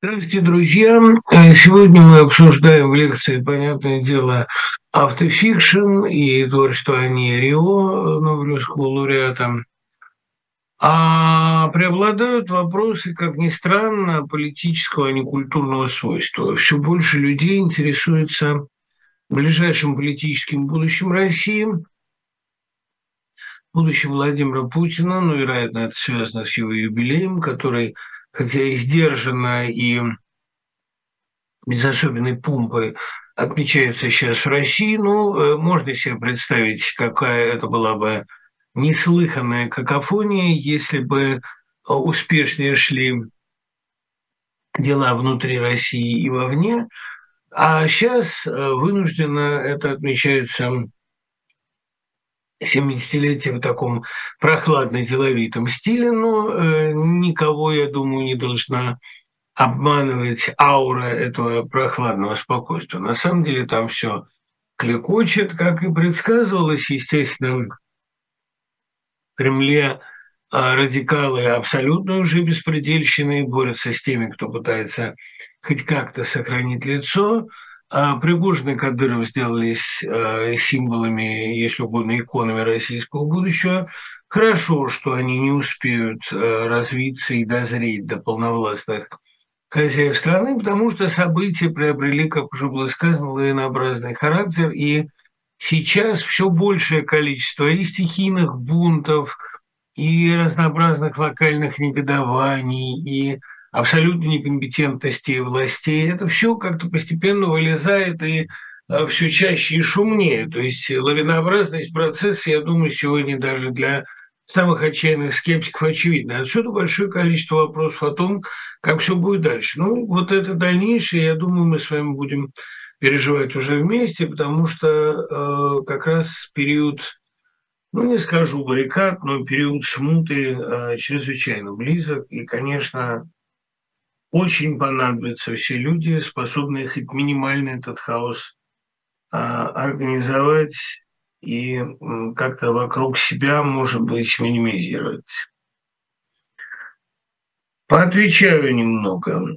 Здравствуйте, друзья! Э, сегодня мы обсуждаем в лекции, понятное дело, автофикшн и творчество Ани Рио, Нобелевского лауреата. А преобладают вопросы, как ни странно, политического, а не культурного свойства. Все больше людей интересуется ближайшим политическим будущим России, будущим Владимира Путина, ну, вероятно, это связано с его юбилеем, который хотя и сдержанно, и без особенной помпы отмечается сейчас в России, ну, э, можно себе представить, какая это была бы неслыханная какофония, если бы э, успешнее шли дела внутри России и вовне. А сейчас э, вынужденно это отмечается 70-летие в таком прохладно-деловитом стиле, но э, никого, я думаю, не должна обманывать. Аура этого прохладного спокойствия. На самом деле там все клекочет, как и предсказывалось, естественно, в Кремле а радикалы абсолютно уже беспредельщины, борются с теми, кто пытается хоть как-то сохранить лицо – Пригожин и Кадыров сделались э, символами, если угодно, иконами российского будущего. Хорошо, что они не успеют э, развиться и дозреть до полновластных хозяев страны, потому что события приобрели, как уже было сказано, лавинообразный характер, и сейчас все большее количество и стихийных бунтов, и разнообразных локальных негодований, и абсолютной некомпетентности властей, это все как-то постепенно вылезает и а, все чаще и шумнее. То есть лавинообразность процесса, я думаю, сегодня даже для самых отчаянных скептиков очевидно. Отсюда большое количество вопросов о том, как все будет дальше. Ну, вот это дальнейшее, я думаю, мы с вами будем переживать уже вместе, потому что э, как раз период, ну, не скажу баррикад, но период смуты э, чрезвычайно близок. И, конечно, очень понадобятся все люди, способные хоть минимально этот хаос а, организовать и как-то вокруг себя, может быть, минимизировать. Поотвечаю немного,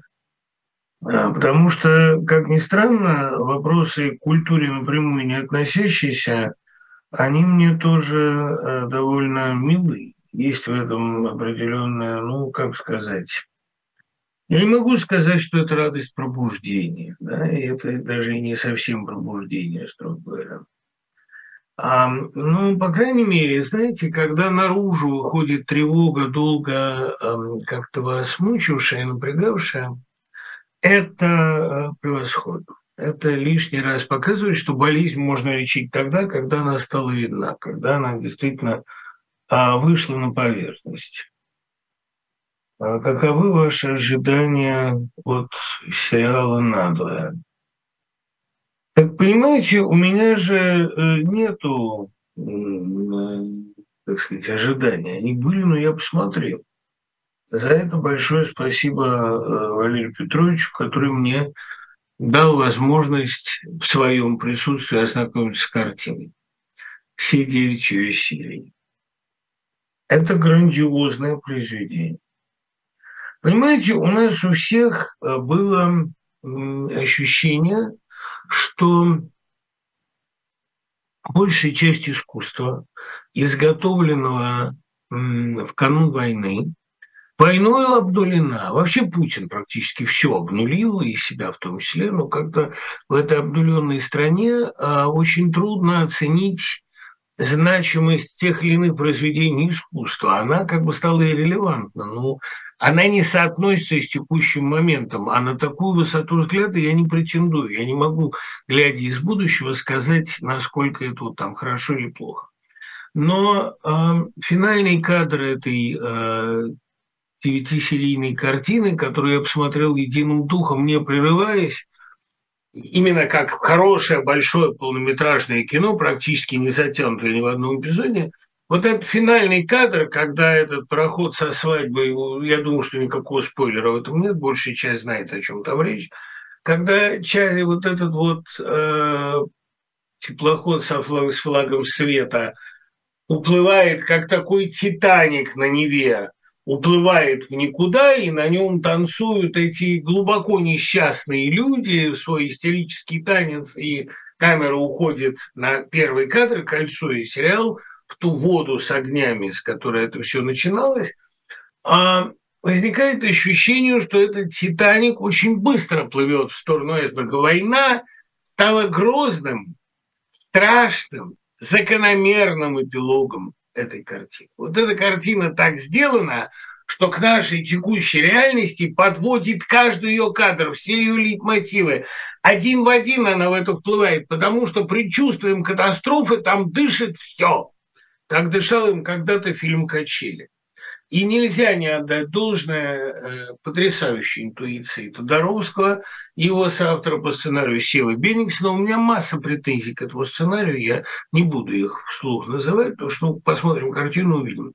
а, потому что, как ни странно, вопросы к культуре напрямую не относящиеся, они мне тоже э, довольно милы. Есть в этом определенная, ну, как сказать, я не могу сказать, что это радость пробуждения. Да? Это даже и не совсем пробуждение, строго говоря. А, ну, по крайней мере, знаете, когда наружу выходит тревога, долго э, как-то вас мучившая, напрягавшая, это э, превосходно. Это лишний раз показывает, что болезнь можно лечить тогда, когда она стала видна, когда она действительно э, вышла на поверхность. А каковы ваши ожидания от сериала «Надвое»? Так понимаете, у меня же э, нету, так сказать, ожиданий. Они были, но я посмотрел. За это большое спасибо э, Валерию Петровичу, который мне дал возможность в своем присутствии ознакомиться с картиной. Все девять ее серий. Это грандиозное произведение. Понимаете, у нас у всех э, было ощущение, что большая часть искусства, изготовленного в канун войны, войной обнулена. Вообще Путин практически все обнулил, и себя в том числе, но как-то в этой обнуленной стране а, очень трудно оценить значимость тех или иных произведений искусства. Она как бы стала иррелевантна. Ну, она не соотносится с текущим моментом, а на такую высоту взгляда я не претендую. Я не могу, глядя из будущего, сказать, насколько это вот там хорошо или плохо. Но э, финальный кадр этой э, девятисерийной картины, которую я посмотрел единым духом, не прерываясь, именно как хорошее, большое полнометражное кино, практически не затянутое ни в одном эпизоде, вот этот финальный кадр, когда этот пароход со свадьбой, я думаю, что никакого спойлера в этом нет, большая часть знает, о чем там речь, когда часть, вот этот вот э, теплоход со флаг, с флагом света уплывает, как такой Титаник на Неве, уплывает в никуда, и на нем танцуют эти глубоко несчастные люди свой истерический танец, и камера уходит на первый кадр, кольцо и сериал, в ту воду с огнями, с которой это все начиналось, а возникает ощущение, что этот «Титаник» очень быстро плывет в сторону айсберга. Война стала грозным, страшным, закономерным эпилогом этой картины. Вот эта картина так сделана, что к нашей текущей реальности подводит каждый ее кадр, все ее лейтмотивы. Один в один она в это вплывает, потому что предчувствием катастрофы там дышит все. Так дышал им когда-то фильм «Качели». И нельзя не отдать должное э, потрясающей интуиции Тодоровского его соавтора по сценарию Севы Бениксона. У меня масса претензий к этому сценарию, я не буду их вслух называть, потому что ну, посмотрим картину, увидим.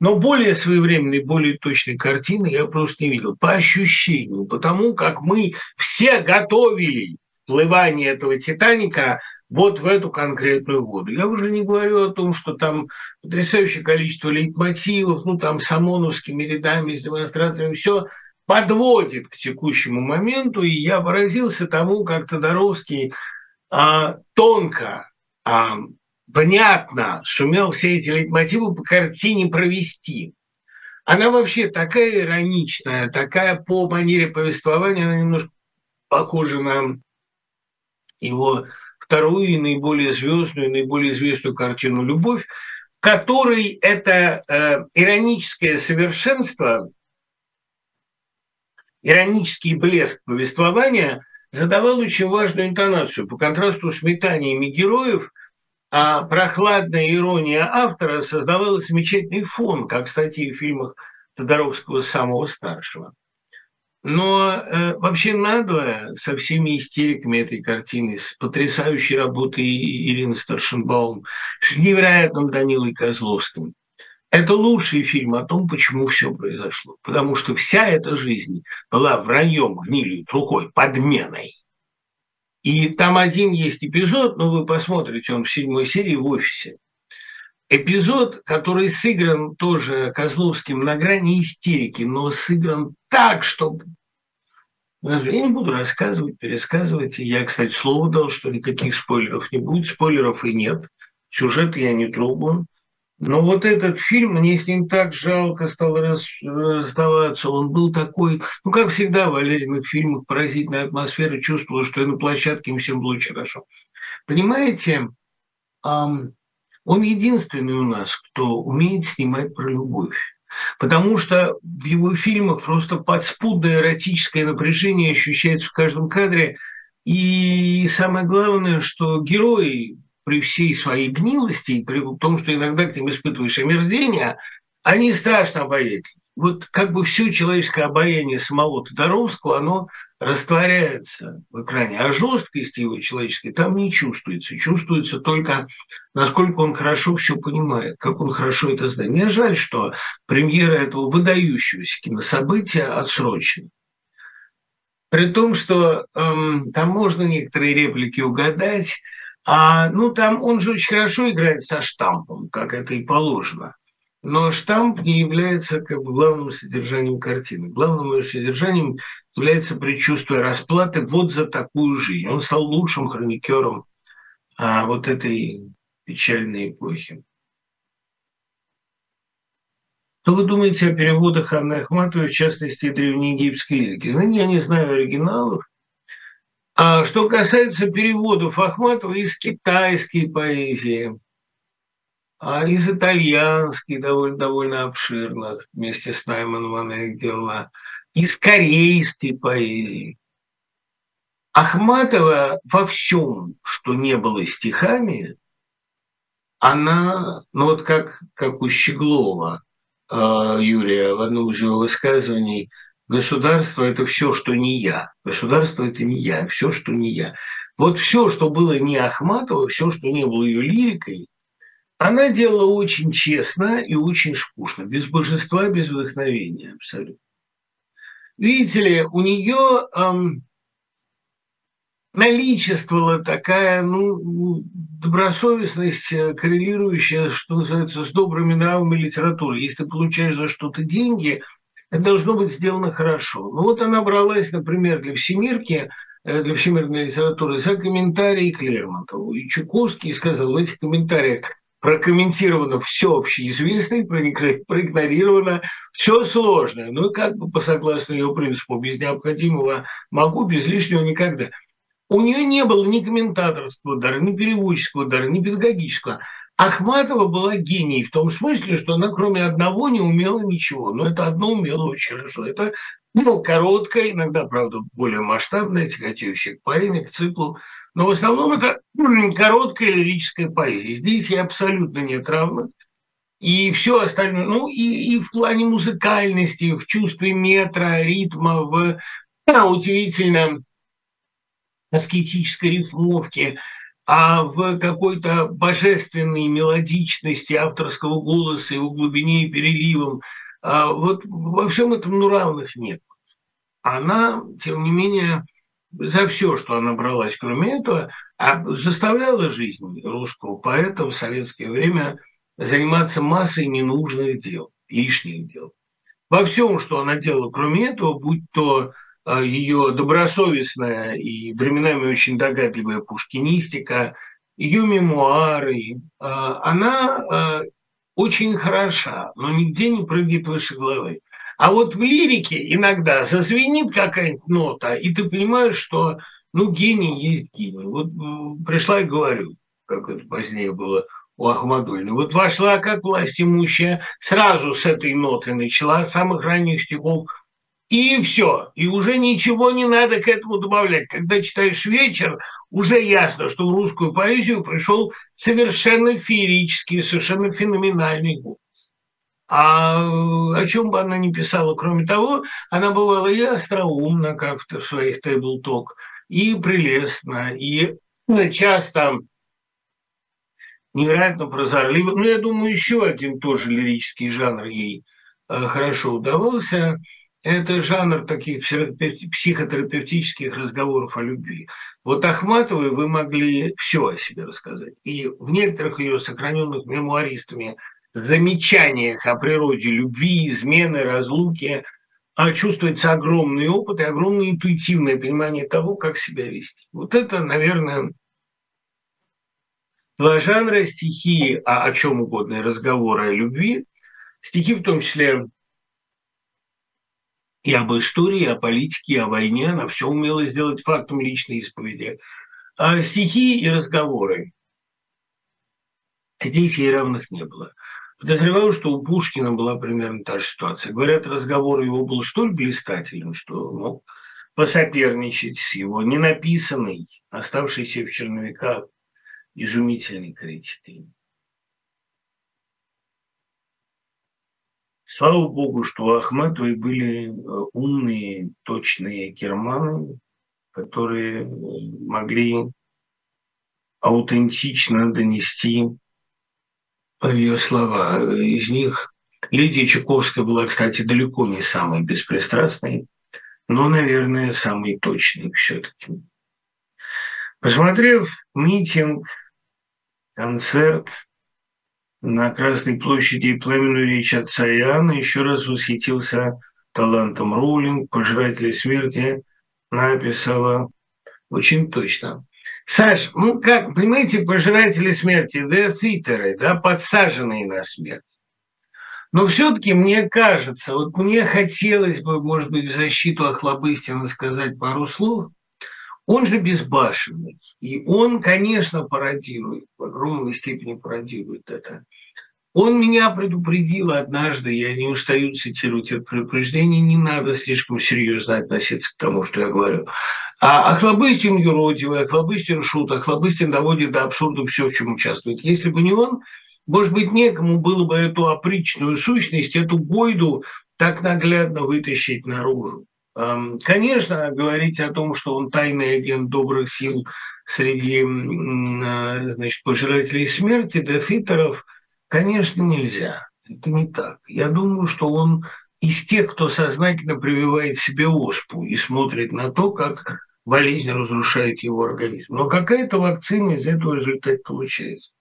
Но более своевременной, более точной картины я просто не видел. По ощущению, потому как мы все готовили вплывание этого «Титаника» вот в эту конкретную воду. Я уже не говорю о том, что там потрясающее количество лейтмотивов, ну там с ОМОНовскими рядами, с демонстрациями, все подводит к текущему моменту, и я поразился тому, как Тодоровский а, тонко, а, понятно сумел все эти лейтмотивы по картине провести. Она вообще такая ироничная, такая по манере повествования, она немножко похожа на его вторую и наиболее звездную, наиболее известную картину «Любовь», в которой это э, ироническое совершенство, иронический блеск повествования задавал очень важную интонацию. По контрасту с метаниями героев, а прохладная ирония автора создавала замечательный фон, как, кстати, в фильмах Тодоровского самого старшего. Но э, вообще надо со всеми истериками этой картины, с потрясающей работой Ирины Старшенбаум, с невероятным Данилой Козловским. Это лучший фильм о том, почему все произошло. Потому что вся эта жизнь была враньем, гнилью, трухой, подменой. И там один есть эпизод, но вы посмотрите, он в седьмой серии в офисе. Эпизод, который сыгран тоже Козловским на грани истерики, но сыгран так, что я не буду рассказывать, пересказывать. Я, кстати, слово дал, что никаких спойлеров не будет. Спойлеров и нет. Сюжет я не трогаю. Но вот этот фильм, мне с ним так жалко стало расставаться. Он был такой, ну, как всегда в Валериных фильмах, поразительная атмосфера. Чувствовала, что и на площадке им всем было очень хорошо. Понимаете, он единственный у нас, кто умеет снимать про любовь. Потому что в его фильмах просто подспудное эротическое напряжение ощущается в каждом кадре. И самое главное, что герои при всей своей гнилости, при том, что иногда к ним испытываешь омерзение, они страшно обаятельны вот как бы все человеческое обаяние самого Тодоровского, оно растворяется в экране, а жесткости его человеческой там не чувствуется. Чувствуется только, насколько он хорошо все понимает, как он хорошо это знает. Мне жаль, что премьера этого выдающегося кинособытия отсрочена. При том, что эм, там можно некоторые реплики угадать, а ну там он же очень хорошо играет со штампом, как это и положено. Но штамп не является как бы главным содержанием картины. Главным ее содержанием является предчувствие расплаты вот за такую жизнь. Он стал лучшим хроникером а, вот этой печальной эпохи. Что вы думаете о переводах Анны Ахматовой, в частности, древнеегипетской лирики? Знаете, я не знаю оригиналов. А что касается переводов Ахматовой из китайской поэзии, а из итальянских довольно, довольно обширных, вместе с Найманом она их делала, из корейской поэзии. Ахматова во всем, что не было стихами, она, ну вот как, как у Щеглова э, Юрия в одном из его высказываний, государство – это все, что не я. Государство – это не я, все, что не я. Вот все, что было не Ахматова, все, что не было ее лирикой, она делала очень честно и очень скучно, без божества, без вдохновения абсолютно. Видите ли, у нее, эм, наличествовала такая ну, добросовестность, э, коррелирующая, что называется, с добрыми нравами литературы. Если ты получаешь за что-то деньги, это должно быть сделано хорошо. Ну вот она бралась, например, для «Всемирки», э, для всемирной литературы за комментарии к Лермонтову. И Чуковский сказал в этих комментариях, прокомментировано все общеизвестное, проигнорировано все сложное. Ну и как бы по согласно ее принципу, без необходимого могу, без лишнего никогда. У нее не было ни комментаторского дара, ни переводческого дара, ни педагогического. Ахматова была гений в том смысле, что она кроме одного не умела ничего. Но это одно умела очень хорошо. Это ну, короткая, иногда, правда, более масштабная, тяготеющая к к циклу. Но в основном это короткая лирическая поэзия. Здесь я абсолютно нет равных. И все остальное, ну и, и в плане музыкальности, в чувстве метра, ритма, в да, удивительно аскетической рифмовке, а в какой-то божественной мелодичности авторского голоса, его глубине и переливам. А вот во всем этом ну, равных нет. Она, тем не менее, за все, что она бралась, кроме этого, а заставляла жизнь русского поэта в советское время заниматься массой ненужных дел, лишних дел. Во всем, что она делала, кроме этого, будь то а, ее добросовестная и временами очень догадливая пушкинистика, ее мемуары, а, она а, очень хороша, но нигде не прыгает выше головы. А вот в лирике иногда зазвенит какая-нибудь нота, и ты понимаешь, что ну, гений есть гений. Вот пришла и говорю, как это позднее было у Ахмадульны. Вот вошла как власть имущая, сразу с этой ноты начала, с самых ранних стихов и все. И уже ничего не надо к этому добавлять. Когда читаешь вечер, уже ясно, что в русскую поэзию пришел совершенно феерический, совершенно феноменальный голос. А о чем бы она ни писала, кроме того, она бывала и остроумна, как в своих тейбл-ток, и прелестна, и часто невероятно прозорлива. Но я думаю, еще один тоже лирический жанр ей э, хорошо удавался – это жанр таких психотерапевтических разговоров о любви. Вот Ахматовой вы могли все о себе рассказать. И в некоторых ее сохраненных мемуаристами замечаниях о природе любви, измены, разлуки а чувствуется огромный опыт и огромное интуитивное понимание того, как себя вести. Вот это, наверное, два жанра стихи о, о чем угодно, разговоры о любви, стихи в том числе и об истории, и о политике, и о войне. Она все умела сделать фактом личной исповеди. А стихи и разговоры. Здесь ей равных не было. Подозреваю, что у Пушкина была примерно та же ситуация. Говорят, разговор его был столь блистателен, что мог посоперничать с его ненаписанной, оставшейся в черновиках изумительной критикой. Слава богу, что у Ахматовой были э, умные, точные керманы, которые э, могли аутентично донести ее слова. Из них Лидия Чуковская была, кстати, далеко не самой беспристрастной, но, наверное, самой точной все-таки. Посмотрев митинг, концерт на Красной площади пламенную речь отца Иоанна, еще раз восхитился талантом Роулинг, пожиратели смерти, написала очень точно. Саш, ну как, понимаете, пожиратели смерти, да, фитеры, да, подсаженные на смерть. Но все-таки мне кажется, вот мне хотелось бы, может быть, в защиту Охлобыстина сказать пару слов. Он же безбашенный. И он, конечно, пародирует, в огромной степени пародирует это. Он меня предупредил однажды, я не устаю цитировать это предупреждение, не надо слишком серьезно относиться к тому, что я говорю. А Охлобыстин юродивый, Охлобыстин шут, Охлобыстин доводит до абсурда все, в чем участвует. Если бы не он, может быть, некому было бы эту опричную сущность, эту бойду так наглядно вытащить наружу. Конечно, говорить о том, что он тайный агент добрых сил среди а, значит, пожирателей смерти, дефитеров – Конечно, нельзя. Это не так. Я думаю, что он из тех, кто сознательно прививает себе оспу и смотрит на то, как болезнь разрушает его организм. Но какая-то вакцина из этого результата получается.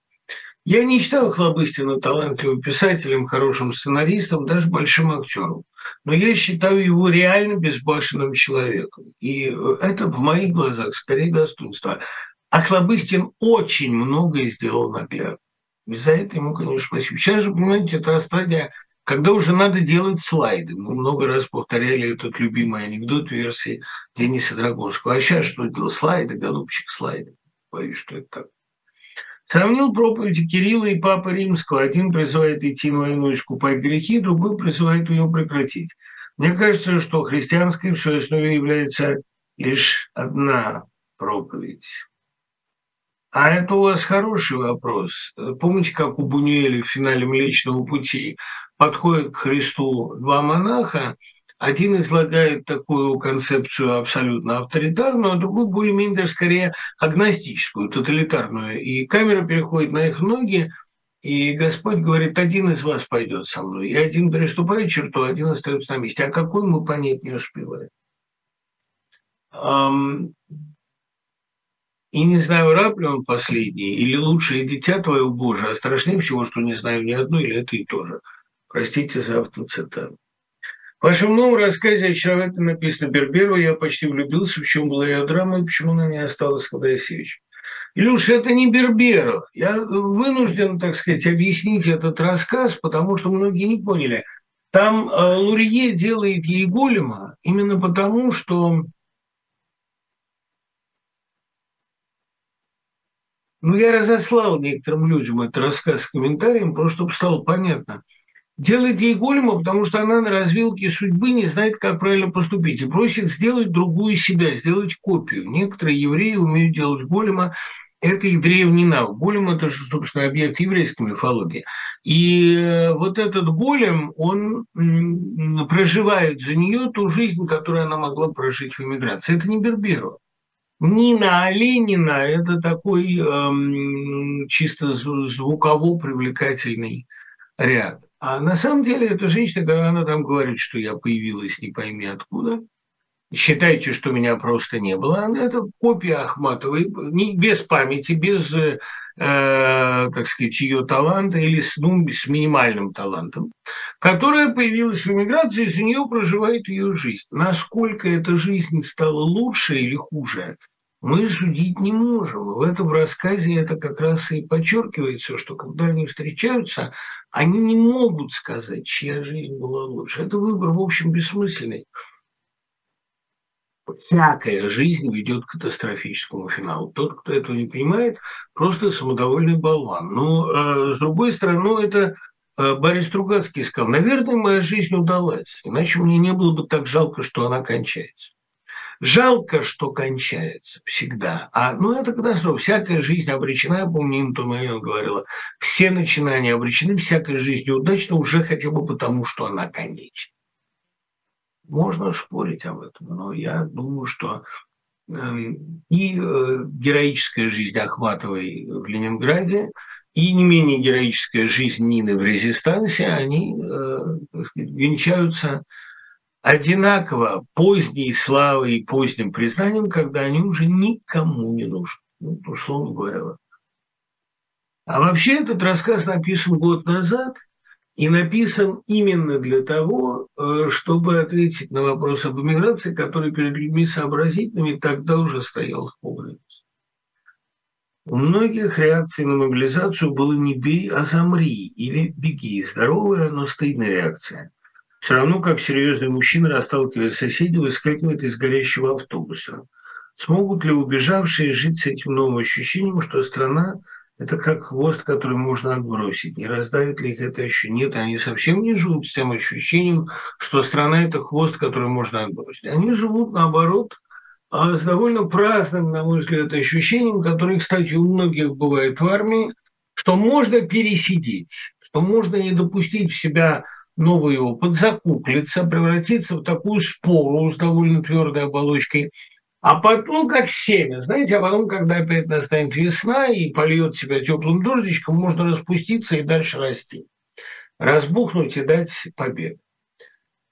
Я не считаю Хлобыстина талантливым писателем, хорошим сценаристом, даже большим актером. Но я считаю его реально безбашенным человеком. И это в моих глазах скорее достоинство. А Хлобыстин очень многое сделал наглядно. И за это ему, конечно, спасибо. Сейчас же, понимаете, это стадия, когда уже надо делать слайды. Мы много раз повторяли этот любимый анекдот версии Дениса Драгонского. А сейчас что делать? Слайды, голубчик, слайды. Боюсь, что это так. Сравнил проповеди Кирилла и Папы Римского. Один призывает идти на войну и грехи, другой призывает ее прекратить. Мне кажется, что христианской в своей основе является лишь одна проповедь. А это у вас хороший вопрос. Помните, как у Бунюэля в финале Млечного Пути подходят к Христу два монаха – один излагает такую концепцию абсолютно авторитарную, а другой более-менее скорее агностическую, тоталитарную. И камера переходит на их ноги, и Господь говорит, один из вас пойдет со мной. И один переступает черту, а один остается на месте. А какой мы понять не успеваем. И не знаю, раб ли он последний, или лучшее дитя твое Божие, а страшнее всего, что не знаю ни одной, или это и тоже. Простите за автоцитату. В вашем новом рассказе очаровательно написано Берберу «Я почти влюбился, в чем была ее драма, и почему она не осталась Ходосевич». Илюш, это не Берберов. Я вынужден, так сказать, объяснить этот рассказ, потому что многие не поняли. Там э, Лурье делает ей голема именно потому, что Ну, я разослал некоторым людям этот рассказ с комментарием, просто чтобы стало понятно – делает ей голема, потому что она на развилке судьбы не знает, как правильно поступить, и просит сделать другую себя, сделать копию. Некоторые евреи умеют делать голема, это евреев не навык. Голем – это же, собственно, объект еврейской мифологии. И э, вот этот голем, он проживает за нее ту жизнь, которую она могла прожить в эмиграции. Это не Берберу. Нина Оленина – это такой эм, чисто звуково привлекательный ряд. А на самом деле эта женщина, когда она там говорит, что я появилась не пойми откуда, считайте, что меня просто не было, она это копия Ахматовой, не, без памяти, без, э, так сказать, ее таланта или с, ну, с минимальным талантом, которая появилась в эмиграции, и за нее проживает ее жизнь. Насколько эта жизнь стала лучше или хуже – мы судить не можем. В этом рассказе это как раз и подчеркивается, что когда они встречаются, они не могут сказать, чья жизнь была лучше. Это выбор, в общем, бессмысленный. Всякая жизнь ведет к катастрофическому финалу. Тот, кто этого не понимает, просто самодовольный болван. Но, э, с другой стороны, это э, Борис Стругацкий сказал, наверное, моя жизнь удалась, иначе мне не было бы так жалко, что она кончается. Жалко, что кончается всегда. А, ну, это катастрофа. Всякая жизнь обречена, я помню, им Тумайон говорила, все начинания обречены, всякая жизнь неудачна уже хотя бы потому, что она конечна. Можно спорить об этом, но я думаю, что эм, и э, героическая жизнь Ахматовой в Ленинграде, и не менее героическая жизнь Нины в резистансе, они э, венчаются одинаково поздней славой и поздним признанием, когда они уже никому не нужны. Ну, условно говоря. А вообще этот рассказ написан год назад и написан именно для того, э, чтобы ответить на вопрос об эмиграции, который перед людьми сообразительными тогда уже стоял в полной. У многих реакций на мобилизацию было не «бей, а замри» или «беги». Здоровая, но стыдная реакция. Все равно, как серьезный мужчина, расталкивая соседей, выскакивает из горящего автобуса. Смогут ли убежавшие жить с этим новым ощущением, что страна – это как хвост, который можно отбросить? Не раздавит ли их это еще? Нет, они совсем не живут с тем ощущением, что страна – это хвост, который можно отбросить. Они живут, наоборот, а с довольно праздным, на мой взгляд, ощущением, которое, кстати, у многих бывает в армии, что можно пересидеть, что можно не допустить в себя новый опыт, закуклиться, превратиться в такую спору с довольно твердой оболочкой, а потом как семя, знаете, а потом, когда опять настанет весна и польет себя теплым дождичком, можно распуститься и дальше расти, разбухнуть и дать победу.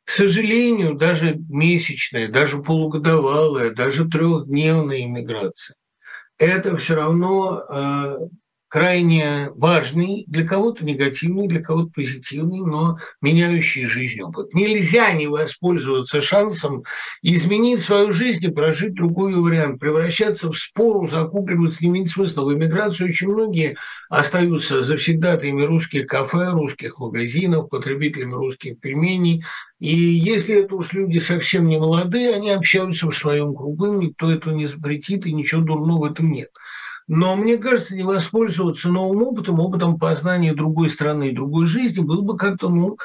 К сожалению, даже месячная, даже полугодовалая, даже трехдневная иммиграция – это все равно э, крайне важный, для кого-то негативный, для кого-то позитивный, но меняющий жизнь опыт. Нельзя не воспользоваться шансом изменить свою жизнь и прожить другой вариант, превращаться в спору, закупливаться не имеет смысла. В эмиграции очень многие остаются завсегдатаями русских кафе, русских магазинов, потребителями русских пельменей. И если это уж люди совсем не молодые, они общаются в своем кругу, никто этого не запретит, и ничего дурного в этом нет. Но мне кажется, не воспользоваться новым опытом, опытом познания другой страны и другой жизни было бы как-то, ну,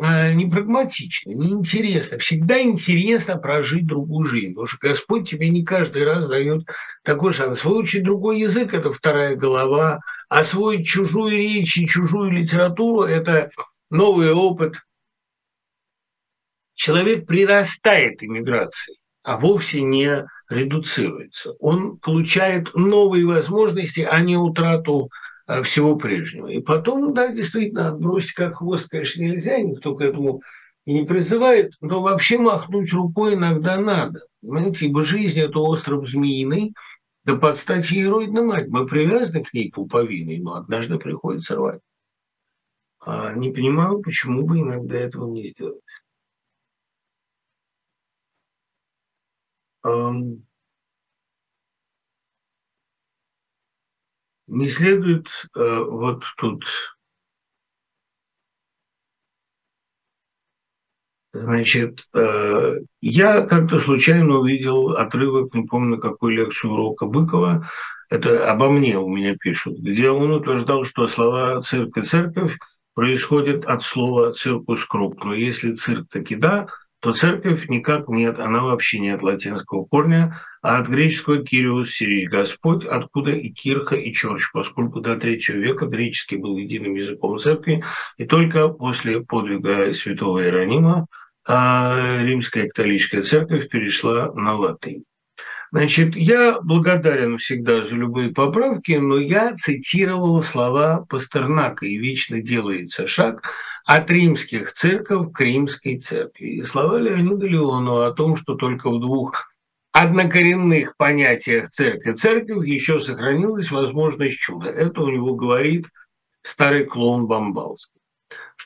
э, не прагматично. Всегда интересно прожить другую жизнь, потому что Господь тебе не каждый раз дает такой шанс. Выучить другой язык – это вторая голова, освоить чужую речь и чужую литературу – это новый опыт. Человек прирастает иммиграцией, а вовсе не редуцируется. Он получает новые возможности, а не утрату э, всего прежнего. И потом, да, действительно, отбросить как хвост, конечно, нельзя, никто к этому и не призывает, но вообще махнуть рукой иногда надо. Понимаете, ибо жизнь – это остров змеиный, да под стать ей родина мать. Мы привязаны к ней пуповиной, но однажды приходится рвать. А не понимаю, почему бы иногда этого не сделать. Не следует э, вот тут Значит, э, я как-то случайно увидел отрывок, не помню, какой лекцию урока Быкова, это обо мне у меня пишут, где он утверждал, что слова «цирк» и «церковь» происходят от слова «циркус круг». Но если цирк таки да, то церковь никак нет, она вообще не от латинского корня, а от греческого «кириус» – «сирич Господь», откуда и «кирха» и «чорч», поскольку до третьего века греческий был единым языком церкви, и только после подвига святого Иеронима а, римская католическая церковь перешла на латынь. Значит, я благодарен всегда за любые поправки, но я цитировал слова Пастернака, и вечно делается шаг от римских церков к римской церкви. И слова Леонида Леонова о том, что только в двух однокоренных понятиях церковь и церковь еще сохранилась возможность чуда. Это у него говорит старый клоун Бомбалский.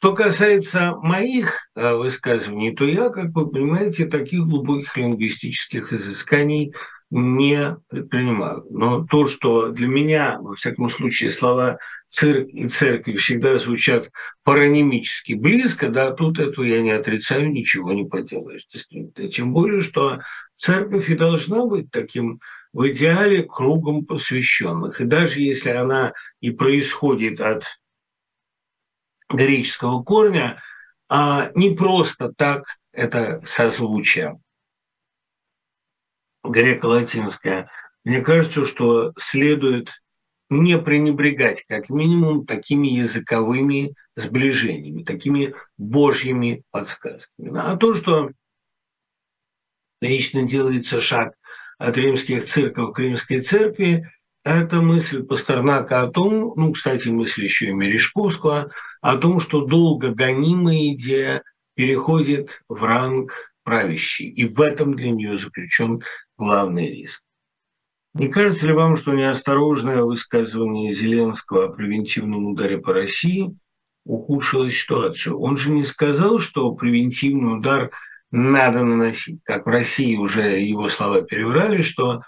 Что касается моих э, высказываний, то я, как вы понимаете, таких глубоких лингвистических изысканий не предпринимаю. Но то, что для меня, во всяком случае, слова «цирк» и «церковь» всегда звучат паранимически близко, да, тут этого я не отрицаю, ничего не поделаешь. Тем более, что церковь и должна быть таким в идеале кругом посвященных. И даже если она и происходит от греческого корня, а не просто так это созвучие греко-латинское, мне кажется, что следует не пренебрегать как минимум такими языковыми сближениями, такими божьими подсказками. А то, что лично делается шаг от римских церков к римской церкви, это мысль Пастернака о том, ну, кстати, мысль еще и Мережковского, о том, что долго гонимая идея переходит в ранг правящий, и в этом для нее заключен главный риск. Не кажется ли вам, что неосторожное высказывание Зеленского о превентивном ударе по России ухудшило ситуацию? Он же не сказал, что превентивный удар надо наносить. Как в России уже его слова переврали, что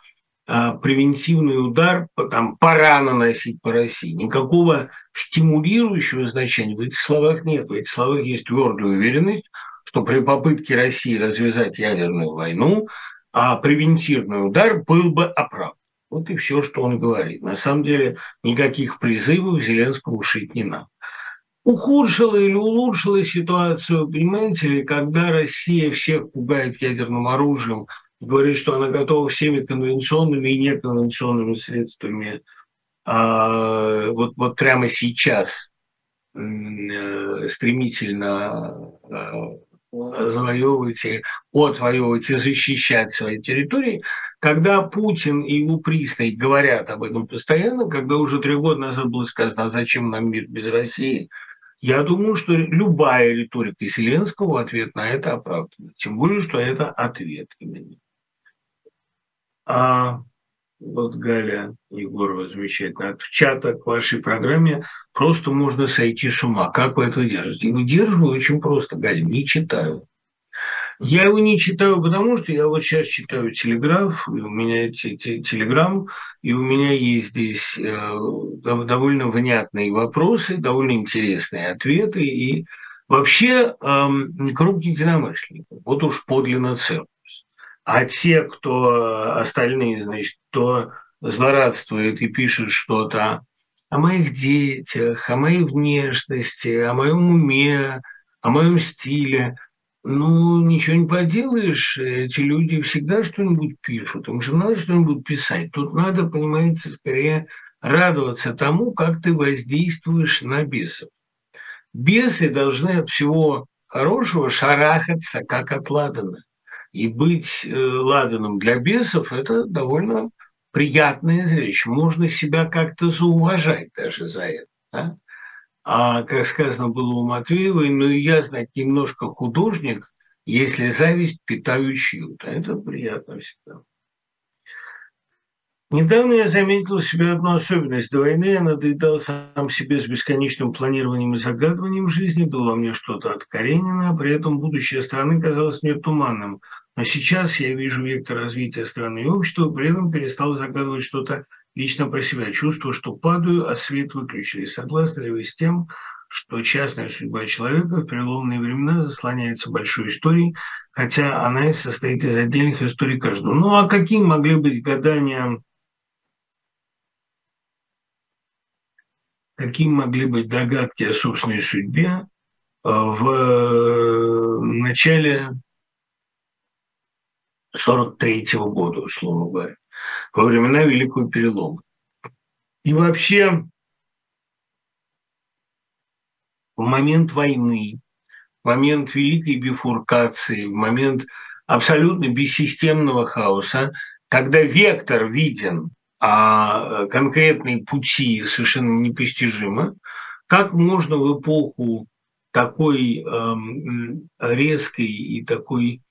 превентивный удар там, пора наносить по России. Никакого стимулирующего значения в этих словах нет. В этих словах есть твердая уверенность, что при попытке России развязать ядерную войну а превентивный удар был бы оправдан. Вот и все, что он говорит. На самом деле никаких призывов Зеленскому шить не надо. Ухудшила или улучшила ситуацию, понимаете ли, когда Россия всех пугает ядерным оружием, говорит, что она готова всеми конвенционными и неконвенционными средствами а, вот, вот прямо сейчас э, стремительно а, завоевывать и отвоевывать и защищать свои территории, когда Путин и его пристай говорят об этом постоянно, когда уже три года назад было сказано, а зачем нам мир без России, Я думаю, что любая риторика Зеленского ответ на это оправдан. Тем более, что это ответ именно. А вот Галя Егорова замечательно, в чата к вашей программе просто можно сойти с ума. Как вы это держите? И выдерживаю очень просто, Галя, не читаю. Я его не читаю, потому что я вот сейчас читаю телеграф, и у меня телеграм, и у меня есть здесь э, довольно внятные вопросы, довольно интересные ответы, и вообще э, круг единомышленников, вот уж подлинно церковь. А те, кто остальные, значит, кто злорадствует и пишет что-то о моих детях, о моей внешности, о моем уме, о моем стиле, ну, ничего не поделаешь, эти люди всегда что-нибудь пишут, им же надо что-нибудь писать. Тут надо, понимаете, скорее радоваться тому, как ты воздействуешь на бесов. Бесы должны от всего хорошего шарахаться, как от ладана. И быть э, ладаном для бесов – это довольно приятное зрелище. Можно себя как-то зауважать даже за это. Да? А, как сказано было у Матвеевой, ну и я, знать, немножко художник, если зависть питаю чью-то. Это приятно всегда. Недавно я заметил у себя одну особенность. До войны я надоедал сам себе с бесконечным планированием и загадыванием жизни. Было во мне что-то от Каренина, при этом будущее страны казалось мне туманным. Но сейчас я вижу вектор развития страны и общества, при этом перестал загадывать что-то лично про себя. чувствую, что падаю, а свет выключили. Согласны ли вы с тем, что частная судьба человека в переломные времена заслоняется большой историей, хотя она и состоит из отдельных историй каждого. Ну а какие могли быть гадания какие могли быть догадки о собственной судьбе э, в э, начале 43 -го года, условно говоря, во времена Великого Перелома. И вообще в момент войны, в момент великой бифуркации, в момент абсолютно бессистемного хаоса, когда вектор виден, а конкретные пути совершенно непостижимы, как можно в эпоху такой эм, резкой и такой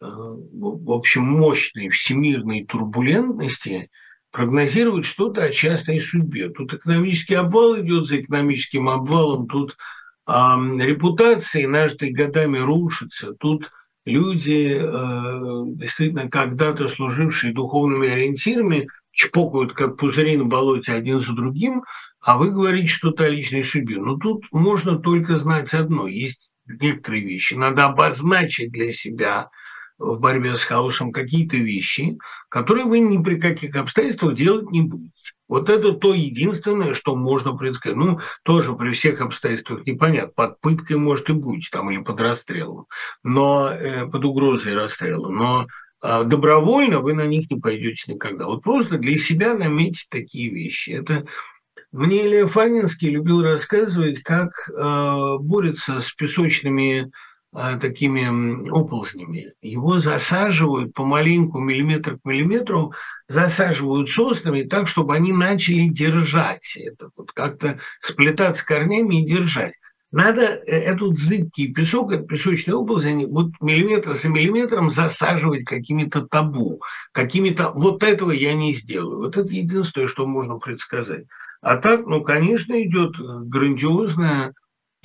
в общем, мощной всемирной турбулентности прогнозировать что-то о частной судьбе. Тут экономический обвал идет за экономическим обвалом, тут э, репутации, нажитые годами, рушатся, тут люди, э, действительно, когда-то служившие духовными ориентирами, чпокают, как пузыри на болоте один за другим, а вы говорите что-то о личной судьбе. Но тут можно только знать одно. Есть некоторые вещи. Надо обозначить для себя – в борьбе с хаосом какие-то вещи, которые вы ни при каких обстоятельствах делать не будете. Вот это то единственное, что можно предсказать. Ну, тоже при всех обстоятельствах непонятно. Под пыткой, может, и будете там, или под расстрелом, но э, под угрозой расстрела. Но э, добровольно вы на них не пойдете никогда. Вот просто для себя наметить такие вещи. Это мне Илья Фанинский любил рассказывать, как э, борется с песочными такими оползнями. Его засаживают помаленьку, миллиметр к миллиметру, засаживают соснами так, чтобы они начали держать это, вот как-то сплетаться корнями и держать. Надо э, этот зыбкий песок, этот песочный оползень, вот миллиметр за миллиметром засаживать какими-то табу, какими-то... Вот этого я не сделаю. Вот это единственное, что можно предсказать. А так, ну, конечно, идет грандиозная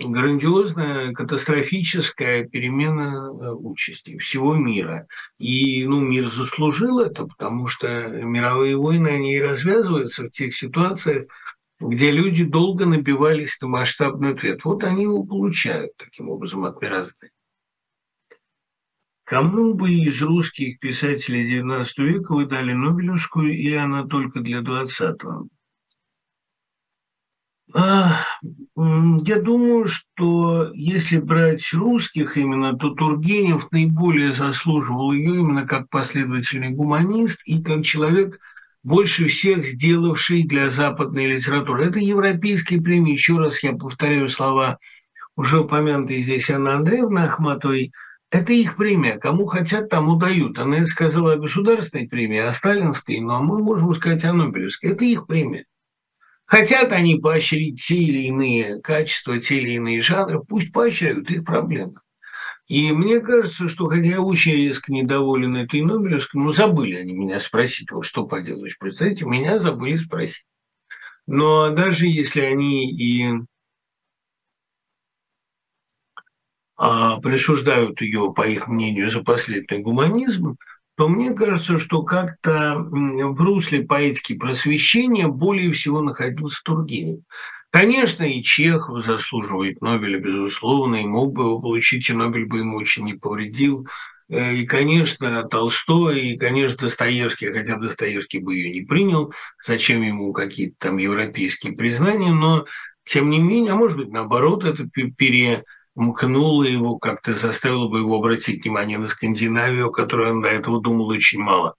грандиозная, катастрофическая перемена э, участи всего мира. И ну, мир заслужил это, потому что мировые войны, они и развязываются в тех ситуациях, где люди долго набивались на масштабный ответ. Вот они его получают таким образом от мироздания. Кому бы из русских писателей XIX века вы дали Нобелевскую, или она только для 20 я думаю, что если брать русских именно, то Тургенев наиболее заслуживал ее именно как последовательный гуманист и как человек, больше всех сделавший для западной литературы. Это европейские премии. Еще раз я повторяю слова уже упомянутой здесь Анны Андреевны Ахматовой. Это их премия. Кому хотят, тому дают. Она это сказала о государственной премии, о сталинской, но мы можем сказать о Нобелевской. Это их премия. Хотят они поощрить те или иные качества, те или иные жанры, пусть поощряют, их проблема. И мне кажется, что хотя я очень резко недоволен этой Нобелевской, ну, забыли они меня спросить, вот что поделаешь, представьте, меня забыли спросить. Но даже если они и а, присуждают ее, по их мнению, за последний гуманизм, то мне кажется, что как-то в русле поэтики просвещения более всего находился Тургенев. Конечно, и Чехов заслуживает Нобеля, безусловно, и мог бы его получить, и Нобель бы ему очень не повредил. Э, и, конечно, Толстой, и, конечно, Достоевский, хотя Достоевский бы ее не принял, зачем ему какие-то там европейские признания, но, тем не менее, а может быть, наоборот, это перемкнуло его, как-то заставило бы его обратить внимание на Скандинавию, о которой он до этого думал очень мало.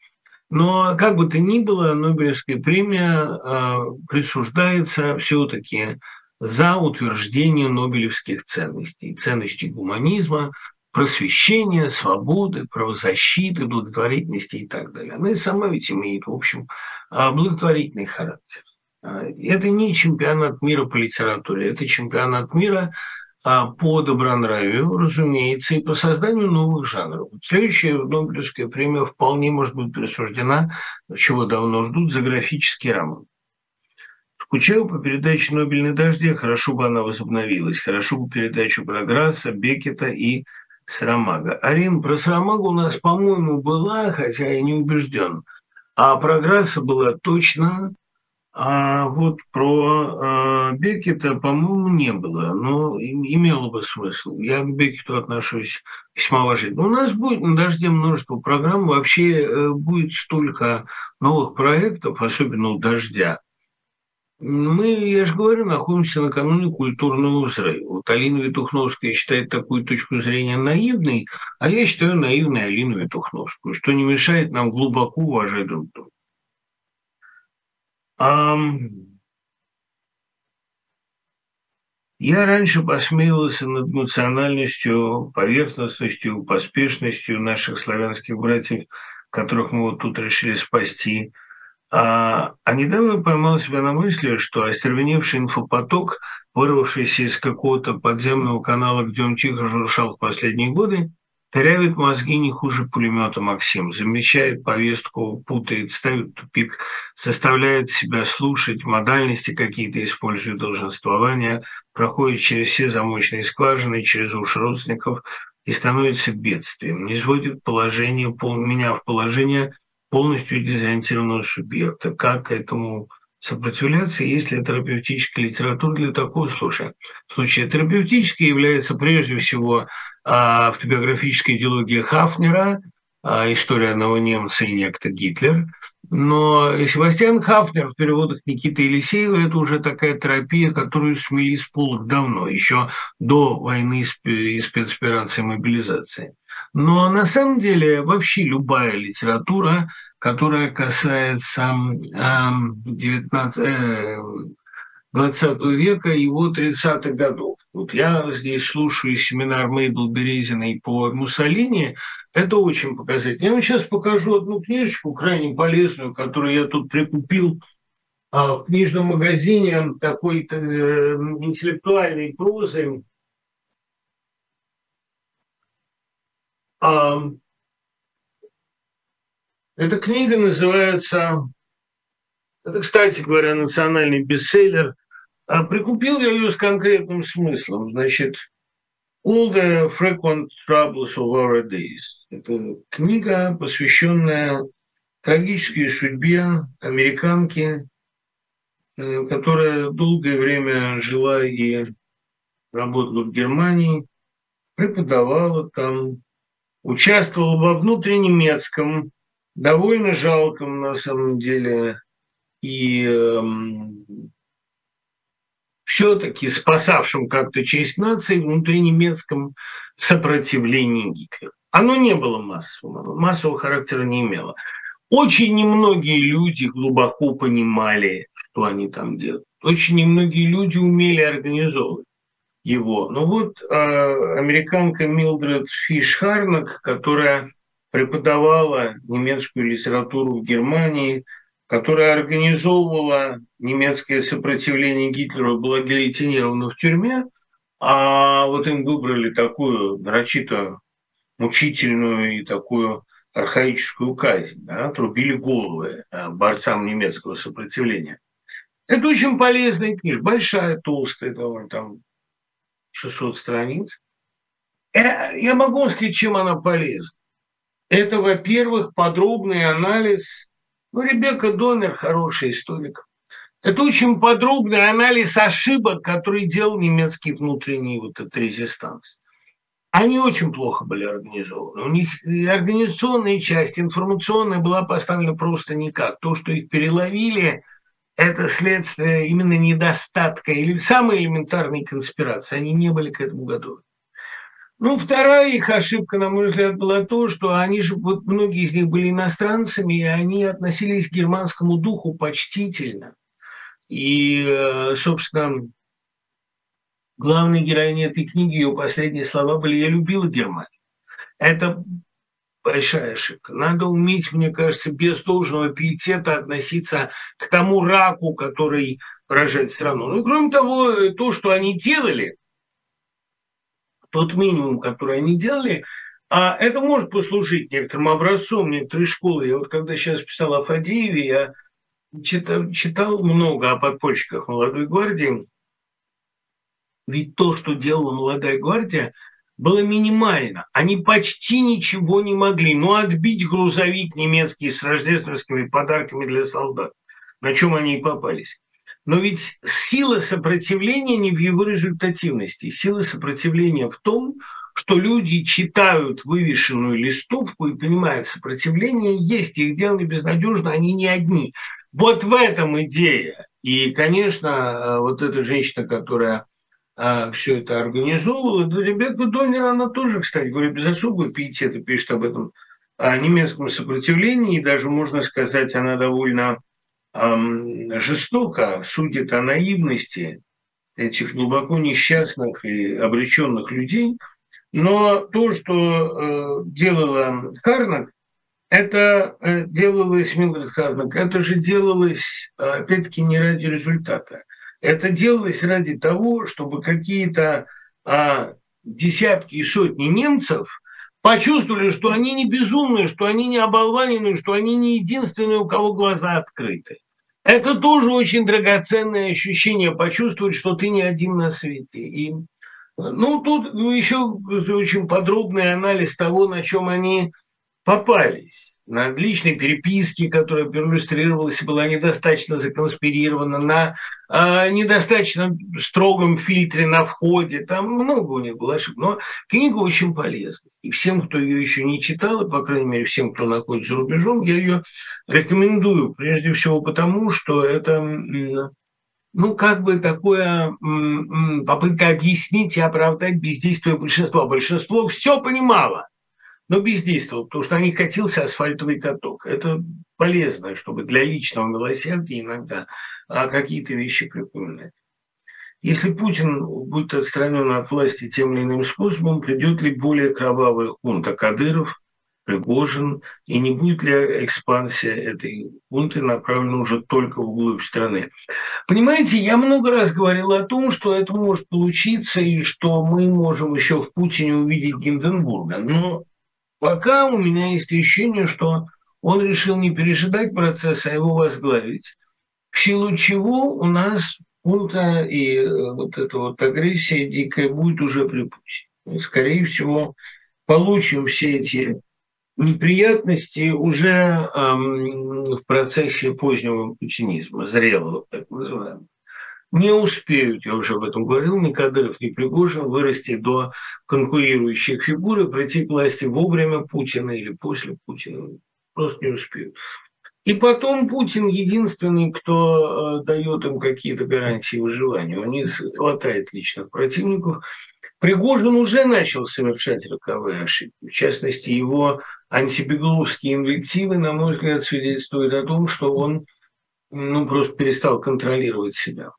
Но как бы то ни было, Нобелевская премия э, присуждается все-таки за утверждение нобелевских ценностей, ценностей гуманизма, просвещения, свободы, правозащиты, благотворительности и так далее. Она и сама ведь имеет, в общем, а, благотворительный характер. А, это не чемпионат мира по литературе, это чемпионат мира по добронравию, разумеется, и по созданию новых жанров. Следующая Нобелевская премия вполне может быть присуждена, чего давно ждут, за графический роман. Скучаю по передаче «Нобель дожди», хорошо бы она возобновилась, хорошо бы передачу про Грасса, Бекета и Сарамага. Арин, про Сарамагу у нас, по-моему, была, хотя я не убежден. А про Грасса была точно, а вот про э, Бекета, по-моему, не было, но имело бы смысл. Я к Бекету отношусь весьма уважительно. У нас будет на «Дожде» множество программ, вообще э, будет столько новых проектов, особенно у «Дождя», мы, я же говорю, находимся накануне культурного взрыва. Вот Алина Витухновская считает такую точку зрения наивной, а я считаю наивной Алину Витухновскую, что не мешает нам глубоко уважать друг друга. А... Я раньше посмеивался над эмоциональностью, поверхностностью, поспешностью наших славянских братьев, которых мы вот тут решили спасти – а, а недавно поймал себя на мысли, что остервеневший инфопоток, вырвавшийся из какого-то подземного канала, где он тихо журшал в последние годы, дырявит мозги не хуже пулемета Максим, замечает повестку, путает, ставит тупик, заставляет себя слушать, модальности какие-то использует долженствования, проходит через все замочные скважины, через уши родственников и становится бедствием, не сводит положение, меня в положение полностью дезориентированного субъекта. Как этому сопротивляться, если терапевтическая литература для такого случая? В случае терапевтической является прежде всего автобиографическая идеология Хафнера, а, история одного немца и некто Гитлер. Но Себастьян Хафнер в переводах Никиты Елисеева – это уже такая терапия, которую смели с полок давно, еще до войны и спецоперации мобилизации. Но на самом деле вообще любая литература, которая касается 19, 20 э, века, его 30-х годов. Вот я здесь слушаю семинар Мейбл Березиной по Муссолини, это очень показательно. Я вам сейчас покажу одну книжечку, крайне полезную, которую я тут прикупил а, в книжном магазине такой э, интеллектуальной прозы Эта книга называется, это, кстати говоря, национальный бестселлер. А прикупил я ее с конкретным смыслом. Значит, All the Frequent Troubles of Our Days. Это книга, посвященная трагической судьбе американки, э, которая долгое время жила и работала в Германии, преподавала там, участвовал во внутреннемецком, довольно жалком на самом деле, и эм, все-таки спасавшим как-то честь нации внутреннемецком сопротивлении Гитлеру. Оно не было массовым, массового характера не имело. Очень немногие люди глубоко понимали, что они там делают. Очень немногие люди умели организовывать его. Но вот э, американка Милдред Фиш-Харнак, которая преподавала немецкую литературу в Германии, которая организовывала немецкое сопротивление Гитлеру, была гильотинирована в тюрьме, а вот им выбрали такую нарочито мучительную и такую архаическую казнь, да, отрубили головы э, борцам немецкого сопротивления. Это очень полезная книжка, большая, толстая, довольно, там 600 страниц. Э, я могу вам сказать, чем она полезна. Это, во-первых, подробный анализ. Ну, Ребекка Донер хороший историк. Это очень подробный анализ ошибок, которые делал немецкий внутренний вот этот резистанс. Они очень плохо были организованы. У них и организационная часть, информационная была поставлена просто никак. То, что их переловили, это следствие именно недостатка или самой элементарной конспирации. Они не были к этому готовы. Ну, вторая их ошибка, на мой взгляд, была то, что они же, вот многие из них были иностранцами, и они относились к германскому духу почтительно. И, э, собственно, главной героиней этой книги, ее последние слова были «Я любила Германию». Это большая ошибка. Надо уметь, мне кажется, без должного пиетета относиться к тому раку, который поражает страну. Ну, кроме того, то, что они делали – тот минимум, который они делали, а это может послужить некоторым образцом некоторой школы. Я вот когда сейчас писал о Фадееве, я читал, читал много о подпольщиках молодой гвардии. Ведь то, что делала молодая гвардия, было минимально. Они почти ничего не могли. Ну, отбить грузовик немецкий с рождественскими подарками для солдат, на чем они и попались. Но ведь сила сопротивления не в его результативности. Сила сопротивления в том, что люди читают вывешенную листовку и понимают, сопротивление есть, их дело не безнадежно, они не одни. Вот в этом идея. И, конечно, вот эта женщина, которая а, все это организовывала, Ребекка Донер, она тоже, кстати говоря, без особого пиетета пишет об этом о немецком сопротивлении, и даже, можно сказать, она довольно жестоко судит о наивности этих глубоко несчастных и обреченных людей. Но то, что э, делала Харнак, это э, делалось, Милдред Харнак, это же делалось, опять-таки, не ради результата. Это делалось ради того, чтобы какие-то а, десятки и сотни немцев почувствовали, что они не безумные, что они не оболванены, что они не единственные, у кого глаза открыты. Это тоже очень драгоценное ощущение, почувствовать, что ты не один на свете. И, ну, тут еще очень подробный анализ того, на чем они попались на личной переписке, которая проиллюстрировалась и была недостаточно законспирирована, на э, недостаточно строгом фильтре на входе. Там много у них было ошибок. Но книга очень полезна. И всем, кто ее еще не читал, и, по крайней мере, всем, кто находится за рубежом, я ее рекомендую. Прежде всего потому, что это ну, как бы такое попытка объяснить и оправдать бездействие большинства. Большинство все понимало но бездействовал, потому что они катился асфальтовый каток. Это полезно, чтобы для личного милосердия иногда а, какие-то вещи припоминать. Если Путин будет отстранен от власти тем или иным способом, придет ли более кровавый хунта Кадыров, Пригожин, и не будет ли экспансия этой хунты направлена уже только вглубь страны. Понимаете, я много раз говорил о том, что это может получиться, и что мы можем еще в Путине увидеть Гинденбурга. Но Пока у меня есть ощущение, что он решил не пережидать процесс, а его возглавить. В силу чего у нас пункта и э, вот эта вот агрессия дикая будет уже при Путине. Скорее всего, получим все эти неприятности уже эм, в процессе позднего путинизма, зрелого, так называемого не успеют, я уже об этом говорил, ни Кадыров, ни Пригожин вырасти до конкурирующих фигур и прийти к власти вовремя Путина или после Путина. Просто не успеют. И потом Путин единственный, кто э, дает им какие-то гарантии выживания. У них хватает личных противников. Пригожин уже начал совершать роковые ошибки. В частности, его антибегловские инвективы, на мой взгляд, свидетельствуют о том, что он ну, просто перестал контролировать себя.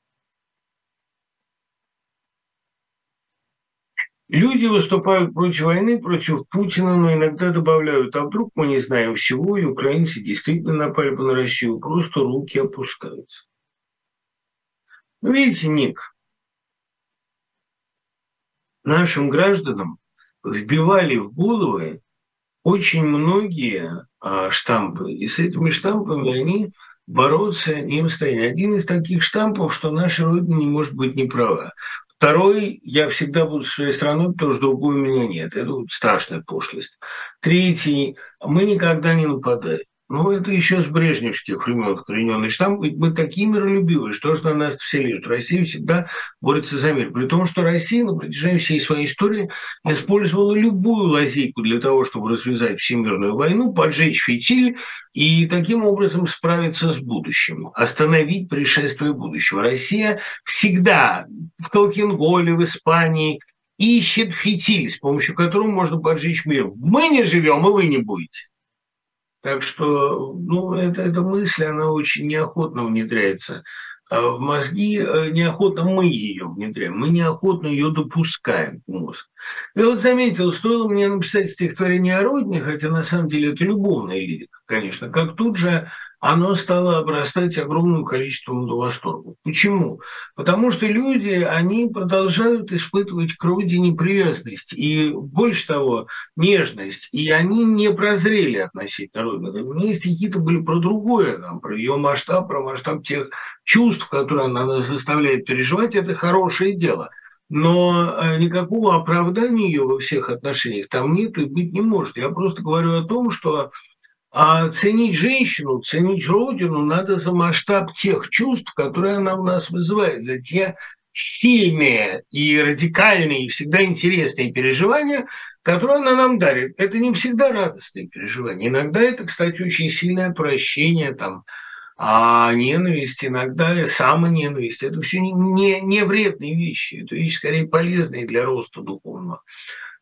Люди выступают против войны, против Путина, но иногда добавляют, а вдруг мы не знаем всего, и украинцы действительно напали бы на Россию, просто руки опускаются. Ну, видите, Ник, нашим гражданам вбивали в головы очень многие а, штампы, и с этими штампами они бороться в состоянии. Один из таких штампов, что наша Родина не может быть неправа. Второй, я всегда буду своей страной, потому что другой у меня нет. Это вот страшная пошлость. Третий, мы никогда не нападаем. Ну, это еще с брежневских времен корененный. Ведь мы такие миролюбивые, что же на нас все лежит. Россия всегда борется за мир. При том, что Россия на протяжении всей своей истории использовала любую лазейку для того, чтобы развязать всемирную войну, поджечь фитиль и таким образом справиться с будущим, остановить пришествие будущего. Россия всегда в Колкинголе, в Испании ищет фитиль, с помощью которого можно поджечь мир. Мы не живем, и вы не будете. Так что, ну, это, эта мысль, она очень неохотно внедряется а в мозги, э, неохотно мы ее внедряем, мы неохотно ее допускаем в мозг. И вот заметил, стоило мне написать стихотворение о родине, хотя на самом деле это любовная лирика, конечно, как тут же оно стало обрастать огромным количеством восторга. Почему? Потому что люди, они продолжают испытывать к родине привязанность и, больше того, нежность, и они не прозрели относительно родины. Меня стихи-то были про другое, там, про ее масштаб, про масштаб тех чувств, которые она нас заставляет переживать, это хорошее дело – но э, никакого оправдания ее во всех отношениях там нет и быть не может. Я просто говорю о том, что а ценить женщину, ценить родину надо за масштаб тех чувств, которые она у нас вызывает, за те сильные и радикальные, и всегда интересные переживания, которые она нам дарит. Это не всегда радостные переживания. Иногда это, кстати, очень сильное отвращение, там, а ненависть, иногда самоненависть. Это все не, не вредные вещи, это вещи скорее полезные для роста духовного.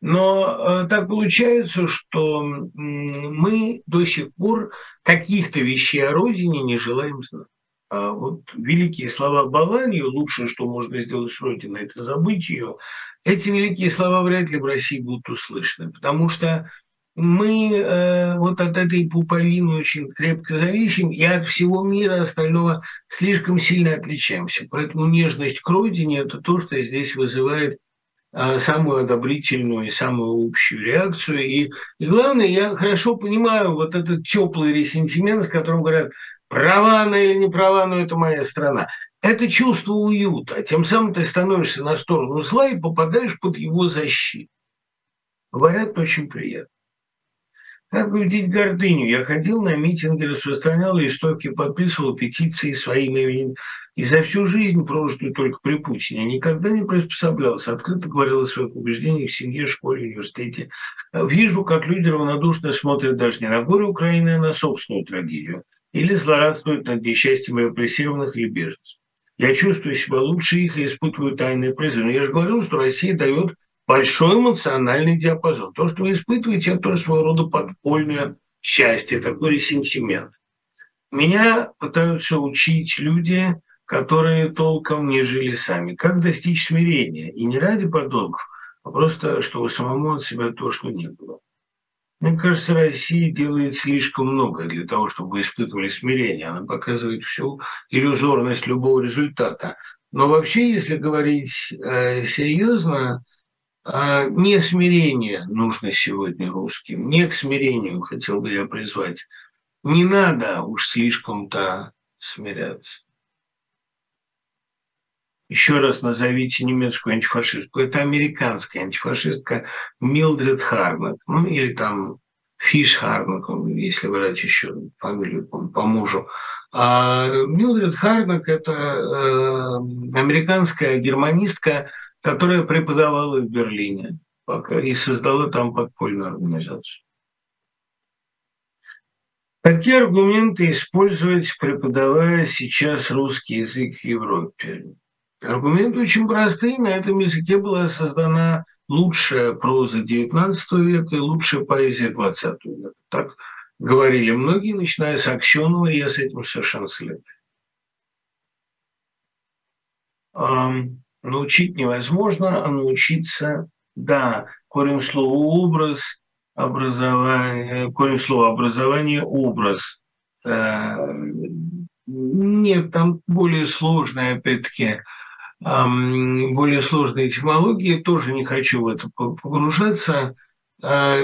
Но э, так получается, что мы до сих пор каких-то вещей о родине не желаем знать. А вот великие слова Балании, лучшее, что можно сделать с Родиной, это забыть ее. Эти великие слова вряд ли в России будут услышаны, потому что мы э, вот от этой пуповины очень крепко зависим и от всего мира остального слишком сильно отличаемся. Поэтому нежность к родине – это то, что здесь вызывает самую одобрительную и самую общую реакцию. И, и главное, я хорошо понимаю вот этот теплый ресентимент, с которым говорят, права она или не права, но это моя страна. Это чувство уюта. Тем самым ты становишься на сторону зла и попадаешь под его защиту. Говорят, очень приятно. Как победить гордыню? Я ходил на митинги, распространял листовки, подписывал петиции своим именем. И за всю жизнь, прожитую только при Путине, никогда не приспособлялся. Открыто говорил о своих убеждениях в семье, школе, университете. Вижу, как люди равнодушно смотрят даже не на горе Украины, а на собственную трагедию. Или злорадствуют над несчастьем репрессированных или беженцев. Я чувствую себя лучше их и испытываю тайное презрение. Я же говорил, что Россия дает большой эмоциональный диапазон. То, что вы испытываете, это тоже своего рода подпольное счастье, такой ресентимент. Меня пытаются учить люди, которые толком не жили сами. Как достичь смирения? И не ради подонков, а просто, чтобы самому от себя тошно не было. Мне кажется, Россия делает слишком много для того, чтобы испытывали смирение. Она показывает всю иллюзорность любого результата. Но вообще, если говорить э, серьезно, а не смирение нужно сегодня русским, не к смирению хотел бы я призвать. Не надо уж слишком-то смиряться. Еще раз назовите немецкую антифашистку. Это американская антифашистка Милдред Харнак. Ну, или там Фиш Харнак, если брать еще фамилию по, по мужу. А Милдред Харнак – это э, американская германистка, которая преподавала в Берлине пока и создала там подпольную организацию. Какие аргументы использовать, преподавая сейчас русский язык в Европе? Аргументы очень простые. На этом языке была создана лучшая проза XIX века и лучшая поэзия XX века. Так говорили многие, начиная с Аксенова, и я с этим совершенно солидарен научить невозможно, а научиться Да, корень слова «образ», образование, корень слова «образование», «образ». Э, нет, там более сложные, опять-таки, более сложные этимологии, тоже не хочу в это погружаться. А,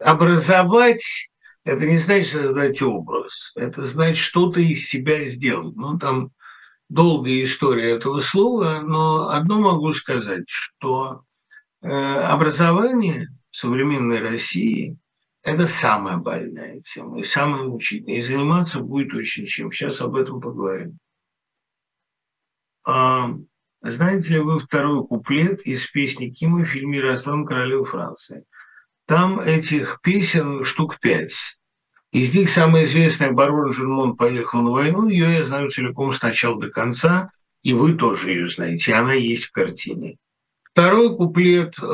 образовать – это не значит создать образ, это значит что-то из себя сделать. Ну, там долгая история этого слова, но одно могу сказать, что э, образование в современной России – это самая больная тема и самая мучительная. И заниматься будет очень чем. Сейчас об этом поговорим. А, знаете ли вы второй куплет из песни Кима в фильме «Ярослав королева Франции»? Там этих песен штук пять. Из них самая известная «Барон Жермон поехал на войну». Ее я знаю целиком с начала до конца, и вы тоже ее знаете. Она есть в картине. Второй куплет э,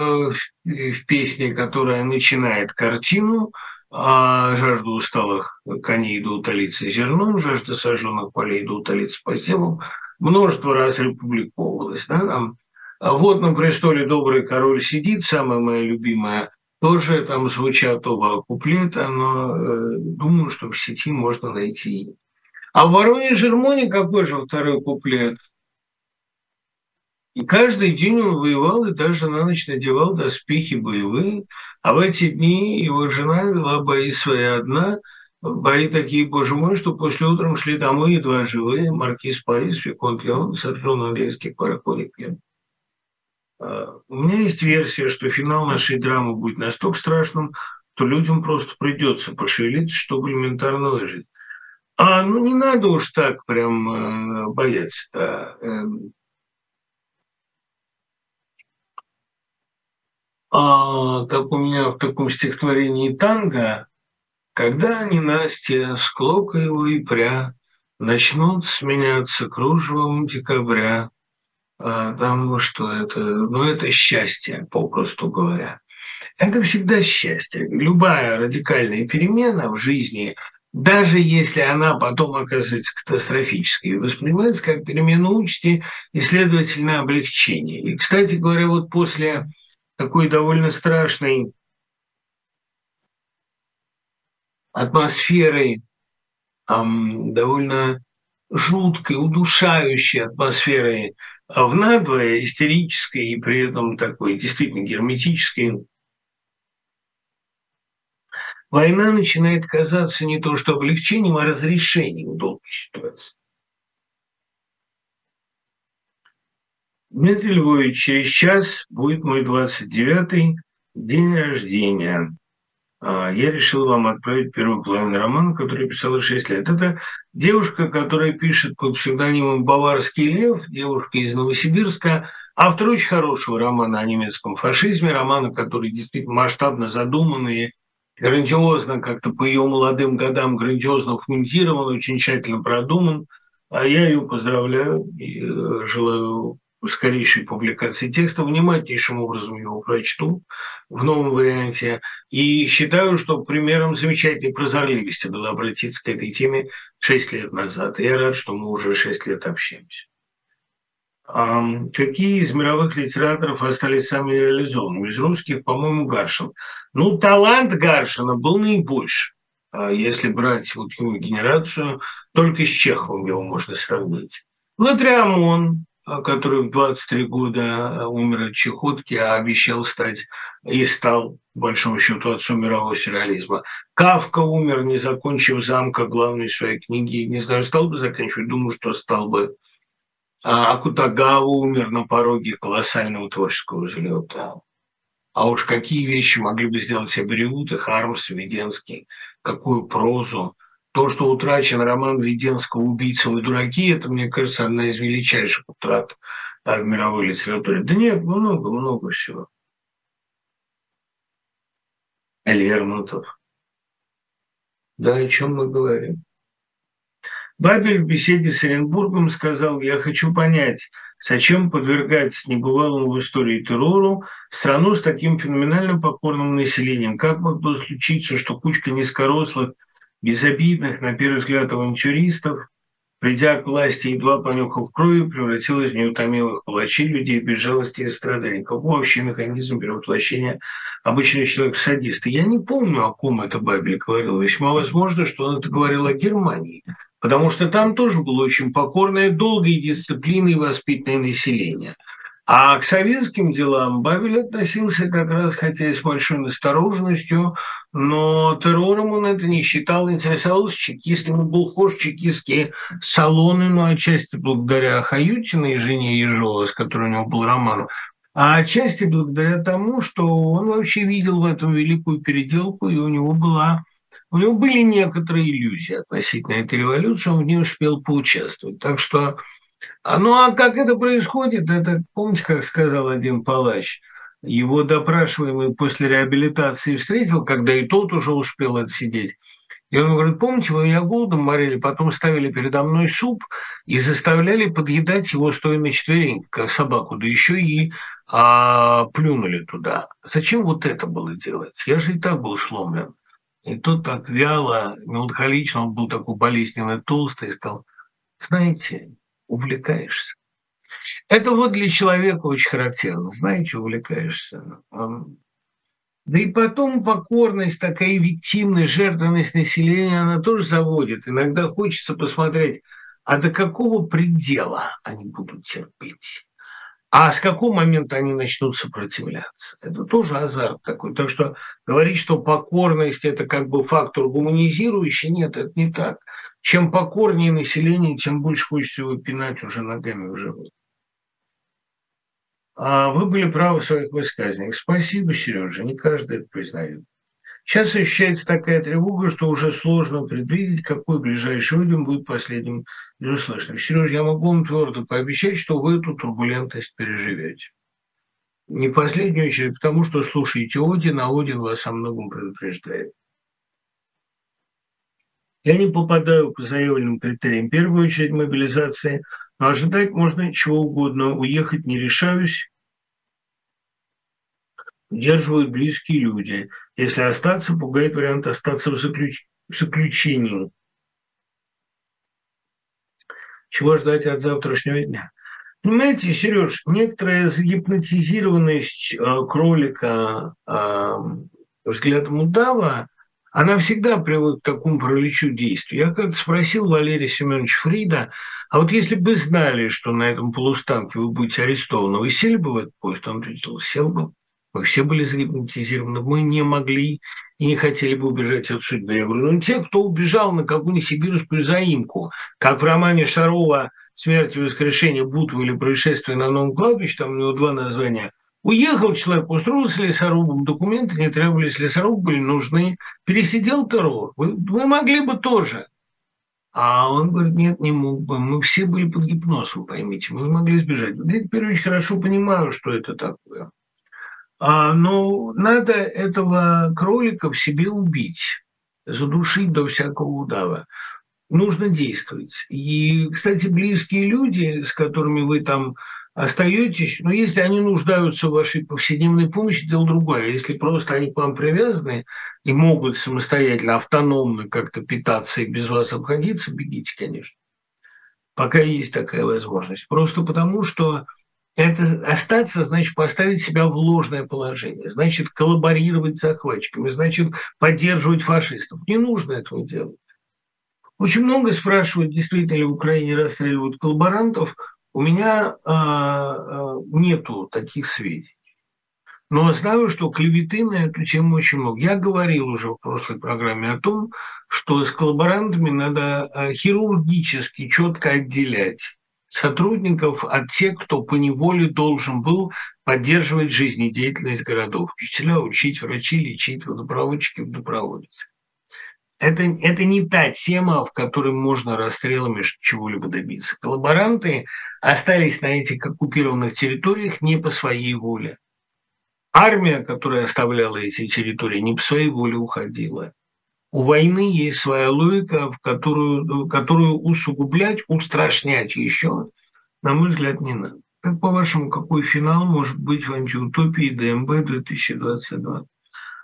в песне, которая начинает картину, а жажда усталых коней да утолиться зерном, жажда сожженных полей да утолиться посевом, множество раз републиковалось. Да, там. А вот на престоле добрый король сидит, самая моя любимая, тоже там звучат оба куплета, но э, думаю, что в сети можно найти. А в «Вороне Жермоне» какой же второй куплет? И каждый день он воевал и даже на ночь надевал доспехи боевые, а в эти дни его жена вела бои свои одна – Бои такие, боже мой, что после утром шли домой едва живые. Маркиз Парис, Виконт Леон, сожжен английский пароходик. А, у меня есть версия, что финал нашей драмы будет настолько страшным, что людям просто придется пошевелиться, чтобы элементарно выжить. А ну не надо уж так прям э, бояться. Да. Эм. А, как у меня в таком стихотворении танго когда ненастья с его и пря начнут сменяться кружевом декабря, потому что это, ну, это счастье, попросту говоря. Это всегда счастье. Любая радикальная перемена в жизни, даже если она потом оказывается катастрофической, воспринимается как перемена участи и, следовательно, облегчение. И, кстати говоря, вот после такой довольно страшной атмосферой, эм, довольно жуткой, удушающей атмосферой а в надвое, истерической и при этом такой действительно герметической, война начинает казаться не то что облегчением, а разрешением долгой ситуации. Дмитрий Львович, через час будет мой 29-й день рождения. А, я решил вам отправить первую половину романа, который писала 6 лет. Это девушка, которая пишет под псевдонимом «Баварский лев», девушка из Новосибирска, автор очень хорошего романа о немецком фашизме, романа, который действительно масштабно задуманный, грандиозно как-то по ее молодым годам грандиозно фунтирован, очень тщательно продуман. А я ее поздравляю и э, желаю скорейшей публикации текста, внимательнейшим образом его прочту в новом варианте. И считаю, что примером замечательной прозорливости было обратиться к этой теме 6 лет назад. И я рад, что мы уже 6 лет общаемся. А какие из мировых литераторов остались самыми реализованными? Из русских, по-моему, Гаршин. Ну, талант Гаршина был наибольший. А если брать вот его генерацию, только с Чеховым его можно сравнить. Лотреамон, а, который в 23 года а, умер от чехотки, а обещал стать и стал, по большому счету, отцом мирового сюрреализма. Кафка умер, не закончив «Замка» главной своей книги. Не знаю, стал бы заканчивать, думаю, что стал бы. А Акутагава умер на пороге колоссального творческого взлета. А уж какие вещи могли бы сделать Абериут и Хармс, Веденский, какую прозу – то, что утрачен роман Веденского «Убийца вы дураки», это, мне кажется, одна из величайших утрат а, в мировой литературе. Да нет, много-много всего. Лермонтов. Да, о чем мы говорим? Бабель в беседе с Оренбургом сказал, я хочу понять, зачем подвергать небывалому в истории террору страну с таким феноменально покорным населением. Как могло случиться, что кучка низкорослых безобидных, на первый взгляд, авантюристов придя к власти, едва понюхав крови, превратилась в неутомимых палачей, людей без жалости и страданий. Какой вообще механизм перевоплощения обычного человека в садиста? Я не помню, о ком это Бабель говорил. Весьма возможно, что он это говорил о Германии, потому что там тоже было очень покорное, долгое дисциплины и воспитанное население – а к советским делам Бабель относился как раз, хотя и с большой настороженностью, но террором он это не считал, интересовался чекистами, был вхож в чекистские салоны, ну, отчасти благодаря Хаютиной, жене Ежова, с которой у него был роман, а отчасти благодаря тому, что он вообще видел в этом великую переделку, и у него была у него были некоторые иллюзии относительно этой революции, он в ней успел поучаствовать. Так что ну а как это происходит, это, помните, как сказал один палач, его допрашиваемый после реабилитации встретил, когда и тот уже успел отсидеть. И он говорит, помните, вы меня голодом морили, потом ставили передо мной суп и заставляли подъедать его стоя на четвереньках, как собаку, да еще и а, плюнули туда. Зачем вот это было делать? Я же и так был сломлен. И тот так вяло, меланхолично, он был такой болезненно толстый, сказал, знаете, увлекаешься. Это вот для человека очень характерно. Знаете, увлекаешься. Да и потом покорность, такая виктимная жертвенность населения, она тоже заводит. Иногда хочется посмотреть, а до какого предела они будут терпеть. А с какого момента они начнут сопротивляться? Это тоже азарт такой. Так что говорить, что покорность – это как бы фактор гуманизирующий, нет, это не так. Чем покорнее население, тем больше хочется его пинать уже ногами в живот. А вы были правы в своих высказываниях. Спасибо, Сережа, не каждый это признает. Сейчас ощущается такая тревога, что уже сложно предвидеть, какой ближайший людям будет последним из. Сережа, я могу вам твердо пообещать, что вы эту турбулентность переживете. Не последнюю очередь, потому что слушаете Один, а Один вас о многом предупреждает. Я не попадаю по заявленным критериям. В первую очередь мобилизации, но ожидать можно чего угодно. Уехать не решаюсь. Удерживают близкие люди. Если остаться, пугает вариант остаться в, заключ... в заключении. Чего ждать от завтрашнего дня? Понимаете, Сереж, некоторая загипнотизированность э, кролика э, взглядом удава – она всегда приводит к такому параличу действий. Я как-то спросил Валерия Семеновича Фрида, а вот если бы знали, что на этом полустанке вы будете арестованы, вы сели бы в этот поезд? Он ответил, сел бы. Мы все были загипнотизированы, мы не могли и не хотели бы убежать от судьбы. Я говорю, ну те, кто убежал на какую-нибудь сибирскую заимку, как в романе Шарова «Смерть и воскрешение Бутова» или «Происшествие на новом кладбище», там у него два названия, Уехал человек, устроился лесорубом, документы не требовались, лесоруб были нужны, пересидел террор. Вы, вы могли бы тоже. А он говорит, нет, не мог бы. Мы все были под гипнозом, поймите, мы не могли сбежать. Я теперь очень хорошо понимаю, что это такое. А, но надо этого кролика в себе убить, задушить до всякого удава. Нужно действовать. И, кстати, близкие люди, с которыми вы там остаетесь, но если они нуждаются в вашей повседневной помощи, дело другое. Если просто они к вам привязаны и могут самостоятельно, автономно как-то питаться и без вас обходиться, бегите, конечно. Пока есть такая возможность. Просто потому, что это остаться, значит, поставить себя в ложное положение, значит, коллаборировать с захватчиками, значит, поддерживать фашистов. Не нужно этого делать. Очень много спрашивают, действительно ли в Украине расстреливают коллаборантов. У меня э, нету таких сведений. Но знаю, что клеветы на эту тему очень много. Я говорил уже в прошлой программе о том, что с коллаборантами надо а, хирургически четко отделять сотрудников от тех, кто по неволе должен был поддерживать жизнедеятельность городов. Учителя учить, врачи лечить, водопроводчики водопроводить. Это, это не та тема, в которой можно расстрелами чего-либо добиться. Коллаборанты остались на этих оккупированных территориях не по своей воле. Армия, которая оставляла эти территории, не по своей воле уходила. У войны есть своя логика, в которую, которую усугублять, устрашнять еще, на мой взгляд, не надо. Как по-вашему, какой финал может быть в антиутопии ДМБ 2022?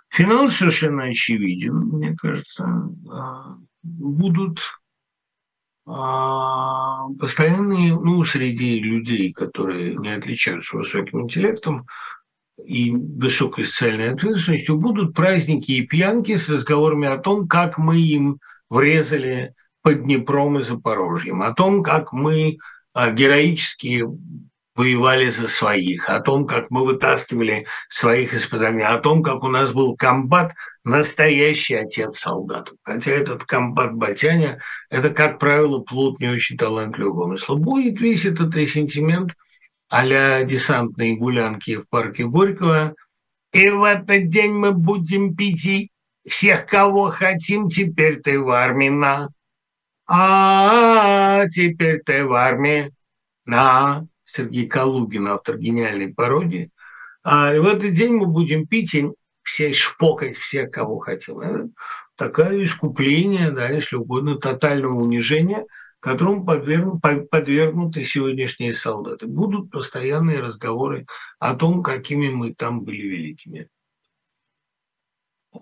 Финал совершенно очевиден, мне кажется. А, будут а, постоянные, ну, среди людей, которые не отличаются высоким интеллектом и высокой социальной ответственностью, будут праздники и пьянки с разговорами о том, как мы им врезали под Днепром и Запорожьем, о том, как мы а, героически воевали за своих, о том, как мы вытаскивали своих из-под огня, о том, как у нас был комбат, настоящий отец солдат. Хотя этот комбат Батяня – это, как правило, плод не очень талантливого умысла. Будет весь этот ресентимент а десантные гулянки в парке Горького. И в этот день мы будем пить и всех, кого хотим, теперь ты в армии на. А, теперь ты в армии на. Сергей Калугин, автор гениальной пародии. А в этот день мы будем пить и все шпокать всех, кого хотим. Это такое искупление, да, если угодно, тотального унижения, которому подвергнуты сегодняшние солдаты. Будут постоянные разговоры о том, какими мы там были великими.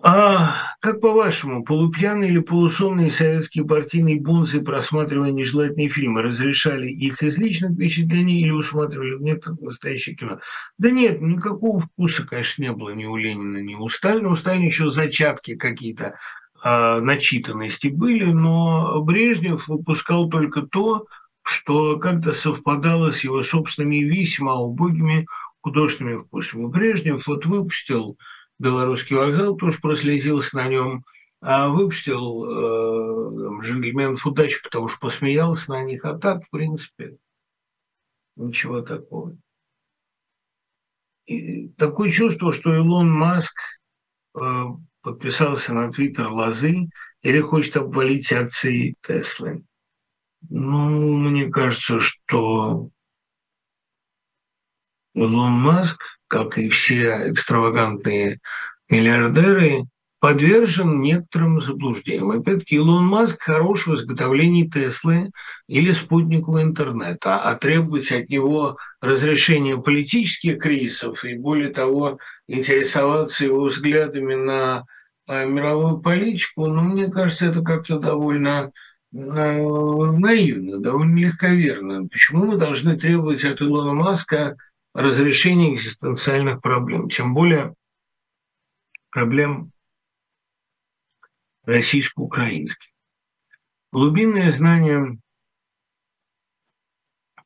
А как по-вашему, полупьяные или полусонные советские партийные бунцы, просматривая нежелательные фильмы, разрешали их из личных впечатлений или усматривали в некоторых настоящее кино? Да нет, никакого вкуса, конечно, не было ни у Ленина, ни у Сталина. У Сталина еще зачатки какие-то начитанности были, но Брежнев выпускал только то, что как-то совпадало с его собственными весьма убогими художественными вкусами. Брежнев вот выпустил белорусский вокзал, тоже прослезился на нем, а выпустил э, джентльменов удачи, потому что посмеялся на них, а так, в принципе, ничего такого. И такое чувство, что Илон Маск э, подписался на твиттер Лозы или хочет обвалить акции Теслы. Ну, мне кажется, что Илон Маск – как и все экстравагантные миллиардеры, подвержен некоторым заблуждениям. Опять-таки, Илон Маск хорош в изготовлении Теслы или спутникового интернета, а требовать от него разрешения политических кризисов и, более того, интересоваться его взглядами на мировую политику, ну, мне кажется, это как-то довольно наивно, довольно легковерно. Почему мы должны требовать от Илона Маска разрешения экзистенциальных проблем, тем более проблем российско-украинских. Глубинное знание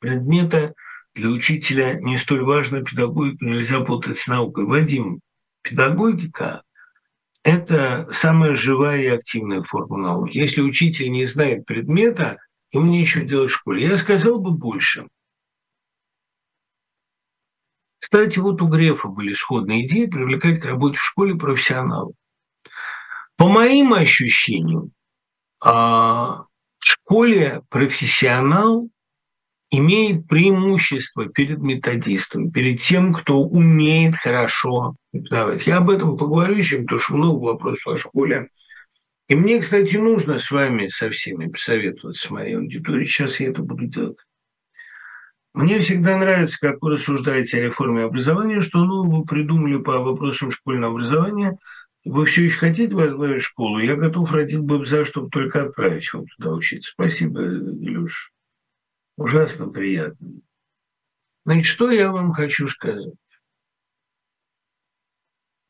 предмета для учителя не столь важно, педагогику нельзя путать с наукой. Вадим, педагогика – это самая живая и активная форма науки. Если учитель не знает предмета, ему нечего делать в школе. Я сказал бы больше – кстати, вот у Грефа были сходные идеи привлекать к работе в школе профессионалов. По моим ощущениям, а, в школе профессионал имеет преимущество перед методистом, перед тем, кто умеет хорошо преподавать. Я об этом поговорю еще, потому что много вопросов о школе. И мне, кстати, нужно с вами со всеми посоветоваться, с моей аудиторией. Сейчас я это буду делать. Мне всегда нравится, как вы рассуждаете о реформе образования, что ну, вы придумали по вопросам школьного образования, вы все еще хотите возглавить школу, я готов родить бабза, чтобы только отправить вам туда учиться. Спасибо, Илюш. Ужасно приятно. Значит, что я вам хочу сказать?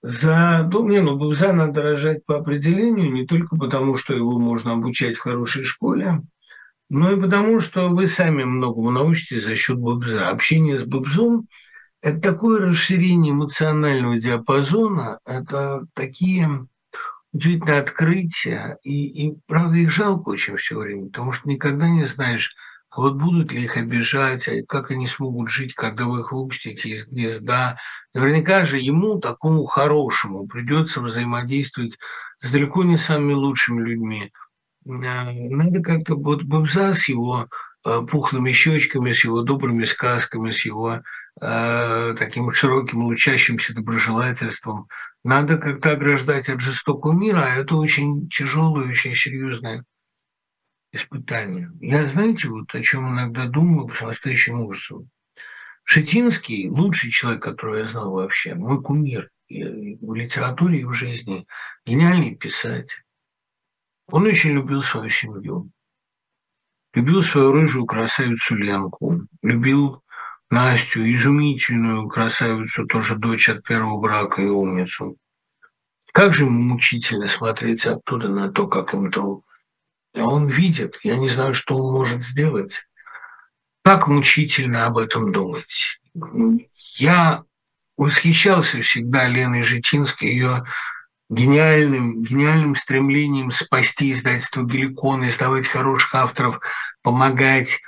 За, ну, не, ну, бабза надо рожать по определению, не только потому, что его можно обучать в хорошей школе, ну и потому, что вы сами многому научитесь за счет Бобза. Общение с Бобзом – это такое расширение эмоционального диапазона, это такие удивительные открытия, и, и правда их жалко очень все время, потому что никогда не знаешь, вот будут ли их обижать, а как они смогут жить, когда вы их выпустите из гнезда. Наверняка же ему, такому хорошему, придется взаимодействовать с далеко не самыми лучшими людьми – надо как-то вот Бобза с его э, пухлыми щечками, с его добрыми сказками, с его э, таким широким, лучащимся доброжелательством. Надо как-то ограждать от жестокого мира, а это очень тяжелое, очень серьезное испытание. Я, знаете, вот о чем иногда думаю с настоящим ужасом. Шитинский – лучший человек, которого я знал вообще, мой кумир и в литературе и в жизни, гениальный писатель он очень любил свою семью. Любил свою рыжую красавицу Ленку, любил Настю, изумительную красавицу, тоже дочь от первого брака и умницу. Как же ему мучительно смотреть оттуда на то, как им трудно. И он видит, я не знаю, что он может сделать. Как мучительно об этом думать. Я восхищался всегда Леной Житинской, ее гениальным, гениальным стремлением спасти издательство «Геликон», издавать хороших авторов, помогать.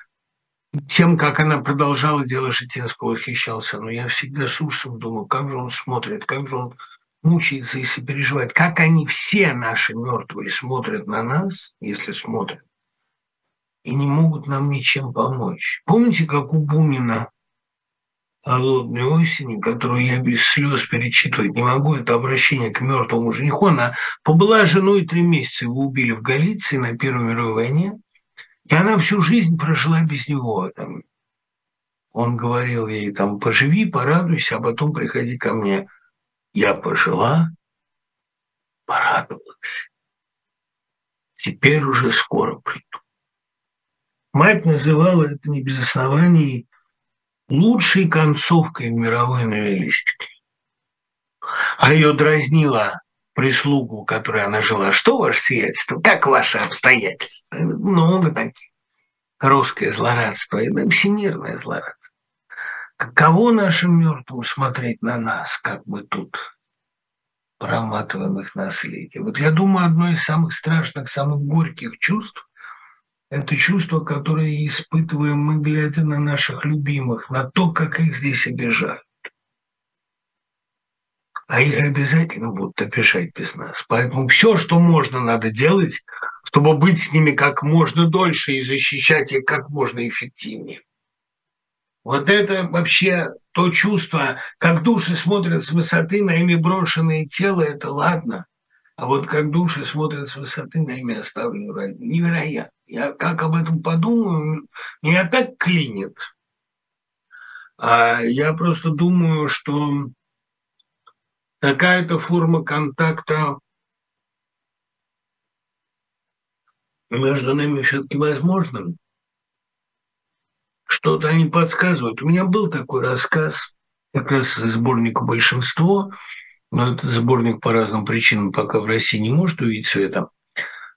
Тем, как она продолжала дело Житинского, восхищался. Но я всегда с ужасом думал, как же он смотрит, как же он мучается и сопереживает, как они все наши мертвые смотрят на нас, если смотрят, и не могут нам ничем помочь. Помните, как у Бунина холодной осени, которую я без слез перечитывать не могу, это обращение к мертвому жениху. Она побыла женой три месяца, его убили в Галиции на Первой мировой войне, и она всю жизнь прожила без него. Он говорил ей, там, поживи, порадуйся, а потом приходи ко мне. Я пожила, порадовалась. Теперь уже скоро приду. Мать называла это не без оснований лучшей концовкой мировой новеллистике. А ее дразнила прислугу, которой она жила. Что ваше сиятельство? Как ваши обстоятельства? Много таких. Русское злорадство, это всемирное злорадство. Каково нашим мертвым смотреть на нас, как мы тут проматываем их наследие? Вот я думаю, одно из самых страшных, самых горьких чувств – это чувство, которое испытываем мы, глядя на наших любимых, на то, как их здесь обижают. А их обязательно будут обижать без нас. Поэтому все, что можно, надо делать, чтобы быть с ними как можно дольше и защищать их как можно эффективнее. Вот это вообще то чувство, как души смотрят с высоты на ими брошенное тело, это ладно. А вот как души смотрят с высоты на ими оставленную ради, невероятно. Я как об этом подумаю, меня так клинит. А я просто думаю, что какая-то форма контакта между нами все-таки возможна что-то они подсказывают. У меня был такой рассказ, как раз из сборника «Большинство», но этот сборник по разным причинам пока в России не может увидеть света.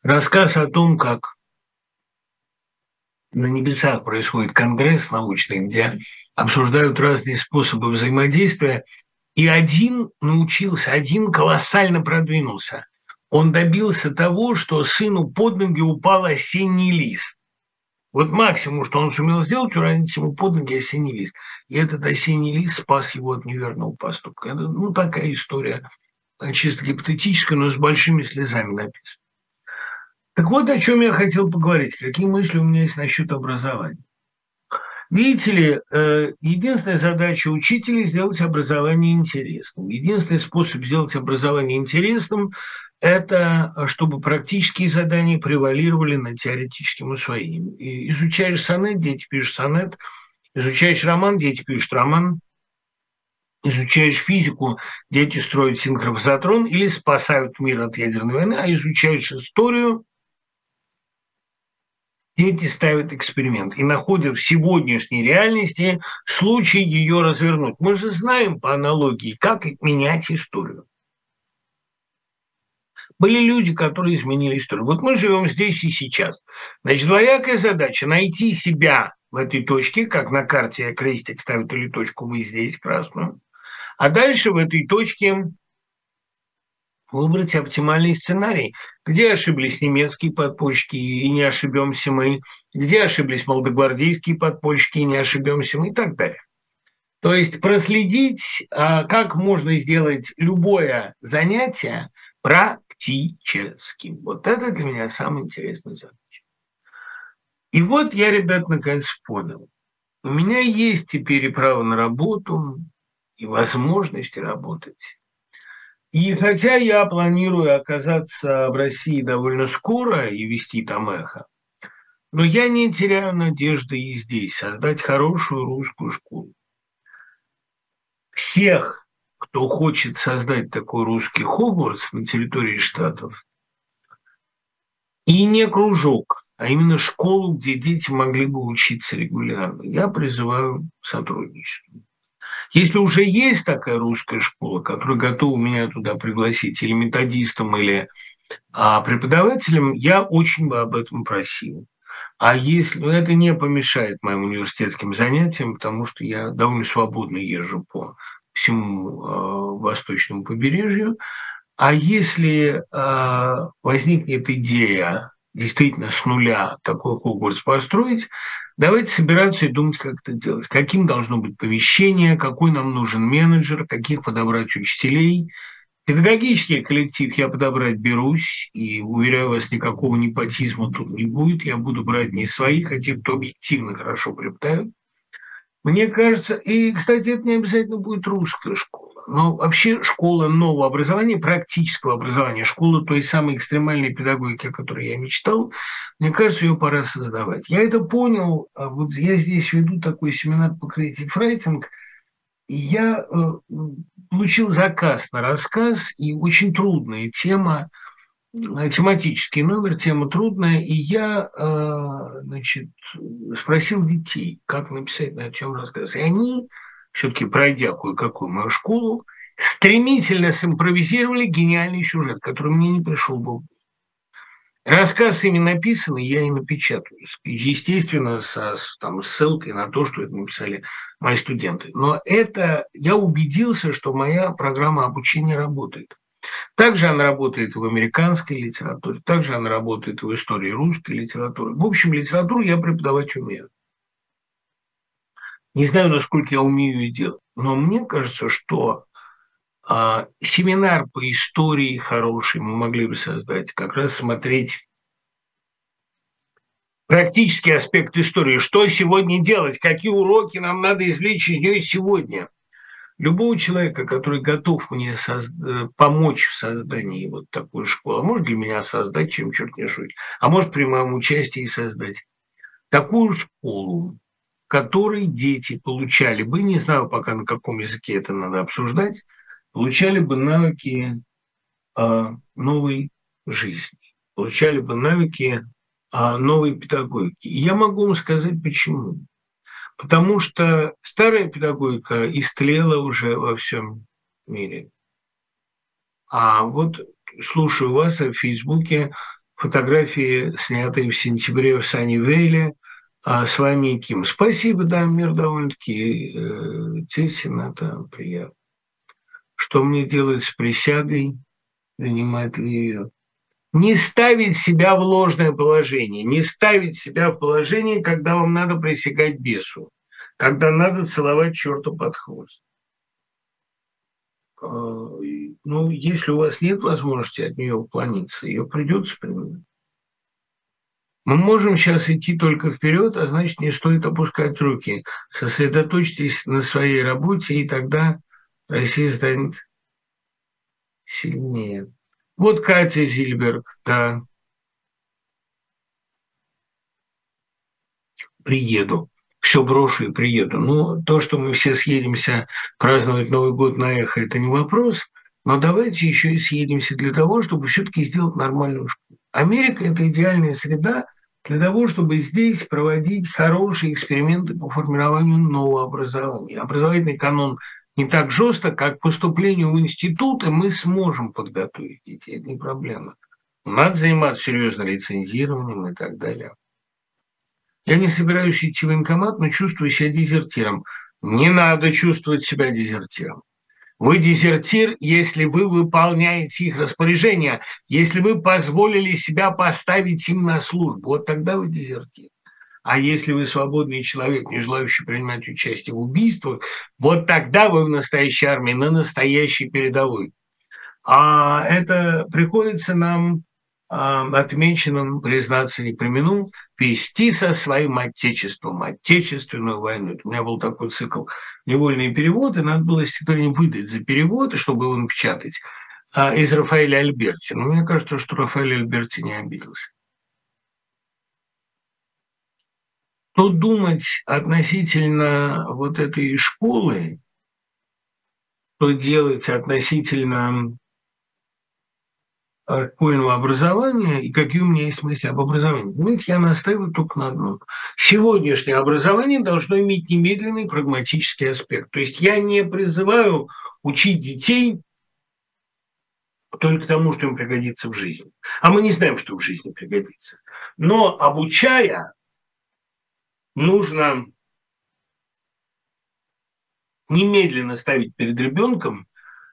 Рассказ о том, как на небесах происходит конгресс научный, где обсуждают разные способы взаимодействия, и один научился, один колоссально продвинулся. Он добился того, что сыну под ноги упал осенний лист. Вот максимум, что он сумел сделать, уронить ему под ноги осенний лист. И этот осенний лист спас его от неверного поступка. Это, ну, такая история, э, чисто гипотетическая, но с большими слезами написана. Так вот, о чем я хотел поговорить. Какие мысли у меня есть насчет образования. Видите ли, э, единственная задача учителя – сделать образование интересным. Единственный способ сделать образование интересным это чтобы практические задания превалировали над теоретическим усвоением. И изучаешь сонет, дети пишут сонет, изучаешь роман, дети пишут роман, изучаешь физику, дети строят синхронизатрон или спасают мир от ядерной войны, а изучаешь историю, дети ставят эксперимент и находят в сегодняшней реальности случай ее развернуть. Мы же знаем по аналогии, как менять историю. Были люди, которые изменили историю. Вот мы живем здесь и сейчас. Значит, двоякая задача – найти себя в этой точке, как на карте крестик ставит или точку, вы здесь красную. А дальше в этой точке выбрать оптимальный сценарий. Где ошиблись немецкие подпольщики и не ошибемся мы, где ошиблись молодогвардейские подпольщики и не ошибемся мы и так далее. То есть проследить, а, как можно сделать любое занятие про практическим. Вот это для меня самая интересная задача. И вот я, ребят, наконец понял. У меня есть теперь и право на работу, и возможности работать. И хотя я планирую оказаться в России довольно скоро и вести там эхо, но я не теряю надежды и здесь создать хорошую русскую школу. Всех кто хочет создать такой русский Хогвартс на территории Штатов, и не кружок, а именно школу, где дети могли бы учиться регулярно. Я призываю сотрудничество. Если уже есть такая русская школа, которая готова меня туда пригласить, или методистом, или а, преподавателем, я очень бы об этом просил. А если ну, это не помешает моим университетским занятиям, потому что я довольно свободно езжу по всему э, восточному побережью, а если э, возникнет идея действительно с нуля такой Хогвартс построить, давайте собираться и думать, как это делать. Каким должно быть помещение, какой нам нужен менеджер, каких подобрать учителей. Педагогический коллектив я подобрать берусь, и, уверяю вас, никакого непотизма тут не будет. Я буду брать не своих, а тех, кто объективно хорошо преподает. Мне кажется, и, кстати, это не обязательно будет русская школа, но вообще школа нового образования, практического образования, школа той самой экстремальной педагогики, о которой я мечтал, мне кажется, ее пора создавать. Я это понял, а вот я здесь веду такой семинар по creative writing, и я э, получил заказ на рассказ, и очень трудная тема – тематический номер, тема трудная, и я э, значит, спросил детей, как написать на этом рассказ. И они, все-таки пройдя кое-какую мою школу, стремительно симпровизировали гениальный сюжет, который мне не пришел бы. Рассказ ими написан, и я и напечатаю. Естественно, со там, ссылкой на то, что это написали мои студенты. Но это я убедился, что моя программа обучения работает. Также она работает в американской литературе, также она работает в истории русской литературы. В общем, литературу я преподавать умею. Не знаю, насколько я умею ее делать, но мне кажется, что а, семинар по истории хороший мы могли бы создать, как раз смотреть практический аспект истории. Что сегодня делать? Какие уроки нам надо извлечь из нее сегодня? Любого человека, который готов мне созда- помочь в создании вот такой школы, а может для меня создать, чем черт не шутит, а может при моем участии создать такую школу, которой дети получали бы, не знаю пока на каком языке это надо обсуждать, получали бы навыки э, новой жизни, получали бы навыки э, новой педагогики. И я могу вам сказать, почему. Потому что старая педагогика истлела уже во всем мире. А вот слушаю вас в Фейсбуке, фотографии, снятые в сентябре в Саннивейле, а с вами и Ким. Спасибо, да, мир довольно-таки э, тесен, это приятно. Что мне делать с присягой, принимать ли ее? Не ставить себя в ложное положение, не ставить себя в положение, когда вам надо присягать бесу, когда надо целовать черту под хвост. А, ну, если у вас нет возможности от нее уклониться, ее придется применять. Мы можем сейчас идти только вперед, а значит, не стоит опускать руки. Сосредоточьтесь на своей работе, и тогда Россия станет сильнее. Вот Катя Зильберг, да. Приеду. Все брошу и приеду. Ну, то, что мы все съедемся праздновать Новый год на эхо, это не вопрос. Но давайте еще и съедемся для того, чтобы все-таки сделать нормальную школу. Америка – это идеальная среда для того, чтобы здесь проводить хорошие эксперименты по формированию нового образования. Образовательный канон не так жестко, как поступлению в институты мы сможем подготовить детей. Это не проблема. Надо заниматься серьезно лицензированием и так далее. Я не собираюсь идти в военкомат, но чувствую себя дезертиром. Не надо чувствовать себя дезертиром. Вы дезертир, если вы выполняете их распоряжения, если вы позволили себя поставить им на службу. Вот тогда вы дезертир. А если вы свободный человек, не желающий принимать участие в убийствах, вот тогда вы в настоящей армии, на настоящей передовой. А это приходится нам а, отмеченным, признаться не примену, вести со своим отечеством, отечественную войну. У меня был такой цикл «Невольные переводы», надо было стихотворение выдать за перевод, чтобы его напечатать, а, из Рафаэля Альберти. Но мне кажется, что Рафаэль Альберти не обиделся. Что думать относительно вот этой школы, что делать относительно э, школьного образования и какие у меня есть мысли об образовании. Понимаете, я настаиваю только на одном. Сегодняшнее образование должно иметь немедленный прагматический аспект. То есть я не призываю учить детей только тому, что им пригодится в жизни. А мы не знаем, что в жизни пригодится. Но обучая, нужно немедленно ставить перед ребенком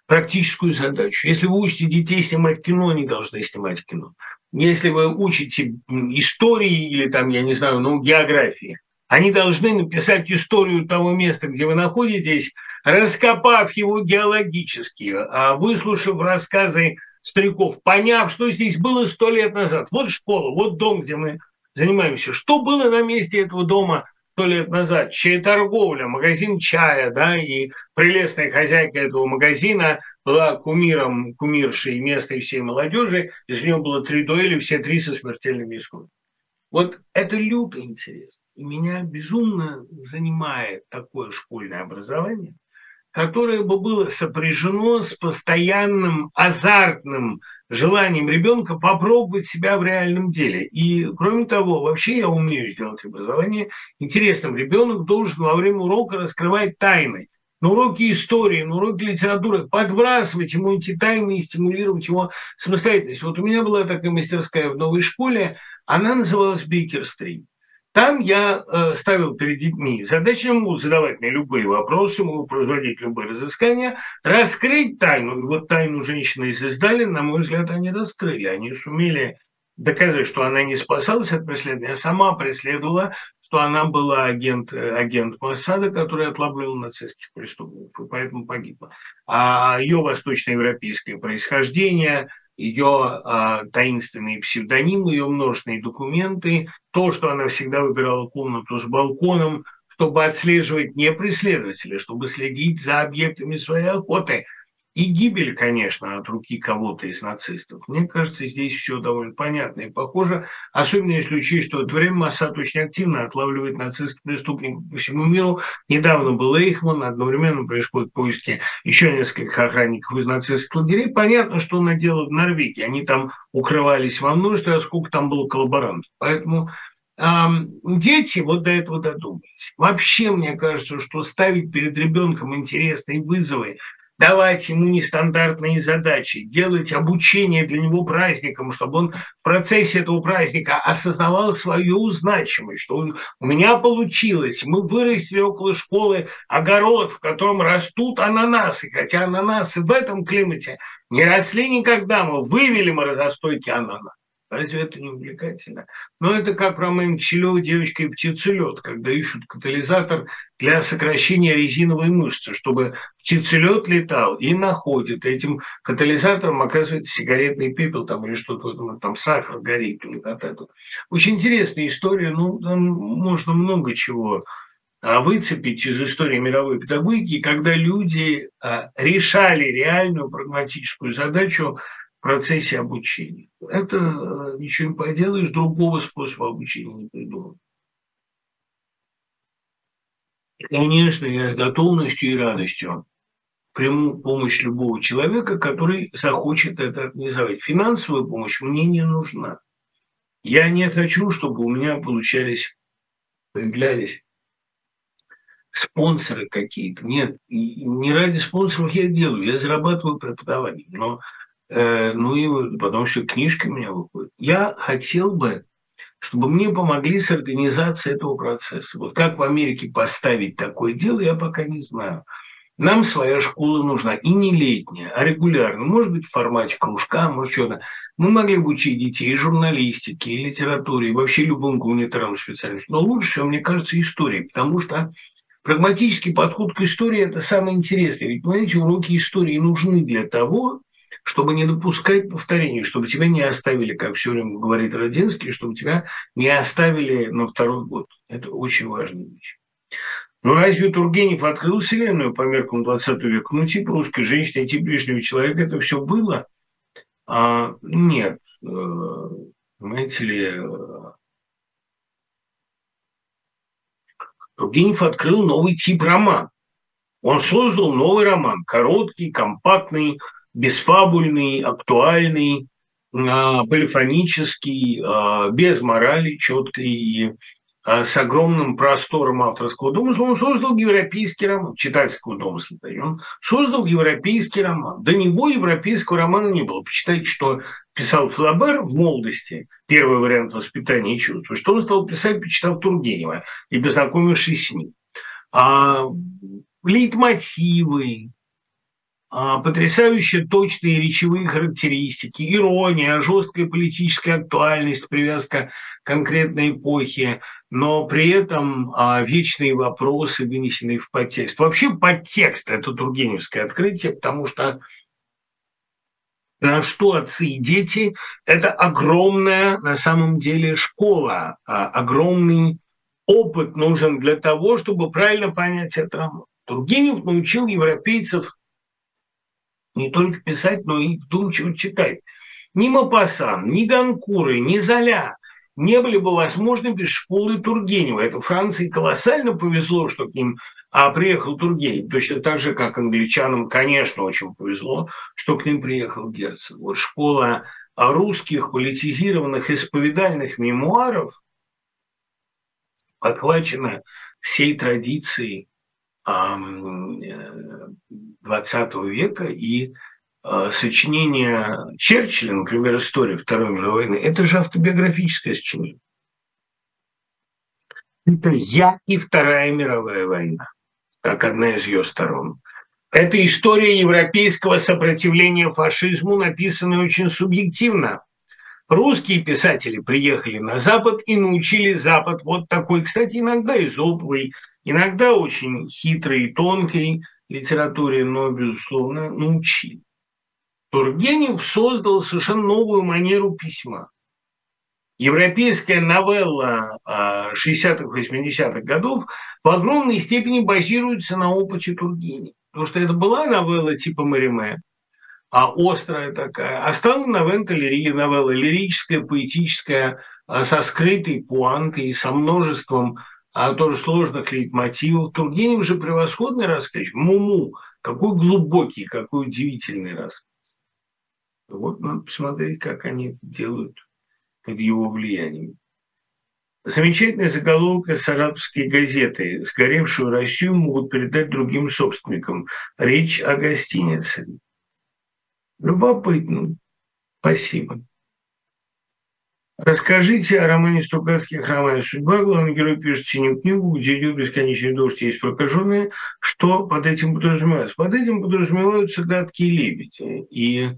практическую задачу. Если вы учите детей снимать кино, они должны снимать кино. Если вы учите истории или там, я не знаю, ну, географии, они должны написать историю того места, где вы находитесь, раскопав его геологически, а выслушав рассказы стариков, поняв, что здесь было сто лет назад. Вот школа, вот дом, где мы занимаемся. Что было на месте этого дома сто лет назад? Чья торговля, магазин чая, да, и прелестная хозяйка этого магазина была кумиром, кумиршей местной всей молодежи, из нее было три дуэли, все три со смертельными исходами. Вот это люто интересно. И меня безумно занимает такое школьное образование, которое бы было сопряжено с постоянным азартным желанием ребенка попробовать себя в реальном деле. И, кроме того, вообще я умею сделать образование интересным. Ребенок должен во время урока раскрывать тайны. На уроке истории, на уроке литературы подбрасывать ему эти тайны и стимулировать его самостоятельность. Вот у меня была такая мастерская в новой школе, она называлась «Бейкер-стрим». Там я э, ставил перед детьми задачи, могут задавать мне любые вопросы, могут производить любые разыскания, раскрыть тайну. И вот тайну женщины из Издалин, на мой взгляд, они раскрыли. Они сумели доказать, что она не спасалась от преследования, а сама преследовала, что она была агент, э, агент Моссада, который отлавливал нацистских преступников, и поэтому погибла. А ее восточноевропейское происхождение – ее а, таинственные псевдонимы, ее множественные документы, то, что она всегда выбирала комнату с балконом, чтобы отслеживать не преследователя, чтобы следить за объектами своей охоты – и гибель, конечно, от руки кого-то из нацистов. Мне кажется, здесь все довольно понятно и похоже, особенно если учесть, что в это время Моссад очень активно отлавливает нацистских преступников по всему миру. Недавно был Эйхман, одновременно происходят поиски еще нескольких охранников из нацистских лагерей. Понятно, что он наделал в Норвегии. Они там укрывались во множестве, а сколько там было коллаборантов. Поэтому дети вот до этого додумались. Вообще, мне кажется, что ставить перед ребенком интересные вызовы, давать ему нестандартные задачи, делать обучение для него праздником, чтобы он в процессе этого праздника осознавал свою значимость, что он, у меня получилось, мы вырастили около школы огород, в котором растут ананасы, хотя ананасы в этом климате не росли никогда, мы вывели морозостойкий ананас. Разве это не увлекательно? Но это как роман Киселева «Девочка и птицелет», когда ищут катализатор для сокращения резиновой мышцы, чтобы птицелет летал и находит. Этим катализатором оказывается сигаретный пепел там, или что-то, там сахар горит. Или вот это. Очень интересная история, ну, там можно много чего а, выцепить из истории мировой педагогики, когда люди а, решали реальную прагматическую задачу процессе обучения. Это э, ничего не поделаешь, другого способа обучения не придумал. Конечно, я с готовностью и радостью приму помощь любого человека, который захочет это организовать. Финансовая помощь мне не нужна. Я не хочу, чтобы у меня получались, появлялись спонсоры какие-то. Нет, не ради спонсоров я делаю, я зарабатываю преподаванием. Но ну и потому что книжка у меня выходит. Я хотел бы, чтобы мне помогли с организацией этого процесса. Вот как в Америке поставить такое дело, я пока не знаю. Нам своя школа нужна, и не летняя, а регулярно. Может быть, в формате кружка, может, что-то. Мы могли бы учить детей и журналистике, и литературе, и вообще любым гуманитарным специальностям. Но лучше всего, мне кажется, история, потому что прагматический подход к истории – это самое интересное. Ведь, понимаете, уроки истории нужны для того, чтобы не допускать повторений, чтобы тебя не оставили, как все время говорит Родинский, чтобы тебя не оставили на второй год. Это очень важная вещь. Но разве Тургенев открыл Вселенную по меркам 20 века? Ну, типа русской женщины, типа лишнего человека, это все было? А, нет. Э, знаете ли, э, Тургенев открыл новый тип роман. Он создал новый роман, короткий, компактный, бесфабульный, актуальный, а, полифонический, а, без морали, четкой и а, с огромным простором авторского домысла, он создал европейский роман, читательского домысла, он создал европейский роман. До него европейского романа не было. Почитайте, что писал Флабер в молодости, первый вариант воспитания и чувства, что он стал писать, почитав Тургенева и познакомившись с ним. А лейтмотивы, потрясающе точные речевые характеристики, ирония, жесткая политическая актуальность, привязка к конкретной эпохе, но при этом а, вечные вопросы, вынесенные в подтекст. Вообще подтекст – это тургеневское открытие, потому что на что отцы и дети – это огромная на самом деле школа, а, огромный опыт нужен для того, чтобы правильно понять это. Тургенев научил европейцев не только писать, но и вдумчиво читать. Ни Мапасан, ни Ганкуры, ни Золя не были бы возможны без школы Тургенева. Это Франции колоссально повезло, что к ним а, приехал Тургенев. Точно так же, как англичанам, конечно, очень повезло, что к ним приехал Герцен. Вот школа русских политизированных исповедальных мемуаров подхвачена всей традицией XX э, века и э, сочинение Черчилля, например, «История Второй мировой войны», это же автобиографическое сочинение. Это «Я и Вторая мировая война», как одна из ее сторон. Это история европейского сопротивления фашизму, написанная очень субъективно. Русские писатели приехали на Запад и научили Запад вот такой, кстати, иногда изоповой, иногда очень хитрой и тонкой литературе, но, безусловно, научили. Тургенев создал совершенно новую манеру письма. Европейская новелла 60-х, 80-х годов в огромной степени базируется на опыте Тургенева. Потому что это была новелла типа Мариме, а острая такая. А стала новелла, новелла лирическая, поэтическая, а со скрытой пуантой и со множеством а тоже сложных лейтмотивов. Тургенев же превосходный рассказчик. Муму, какой глубокий, какой удивительный рассказ. Вот надо посмотреть, как они это делают под его влиянием. Замечательная заголовка саратовской газеты «Сгоревшую Россию могут передать другим собственникам. Речь о гостинице». Любопытно. Спасибо. Расскажите о романе Стругацких «Романе судьба». Главный герой пишет синюю книгу, где идет бесконечный дождь, есть прокаженные. Что под этим подразумевается? Под этим подразумеваются гадкие лебеди. И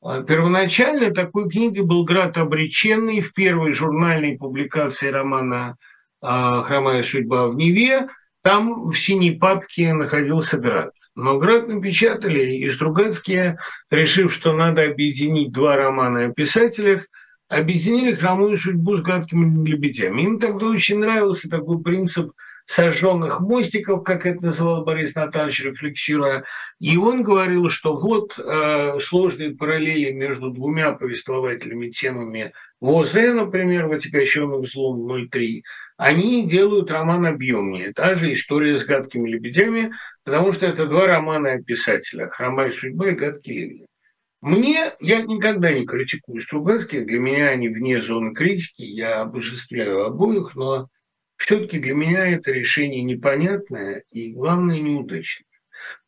а, первоначально такой книгой был «Град обреченный» в первой журнальной публикации романа а, «Хромая судьба в Неве». Там в синей папке находился град. Но град напечатали, и Стругацкие, решив, что надо объединить два романа о писателях – объединили хромую судьбу с гадкими лебедями. Им тогда очень нравился такой принцип сожженных мостиков, как это называл Борис Натанович, рефлексируя. И он говорил, что вот э, сложные параллели между двумя повествовательными темами ВОЗ, например, в «Отягощенным злом 03», они делают роман объемнее. Та же история с гадкими лебедями, потому что это два романа о писателях «Хромая судьба» и «Гадкие лебеди». Мне, я никогда не критикую Стругацких, для меня они вне зоны критики, я обожествляю обоих, но все-таки для меня это решение непонятное и, главное, неудачное.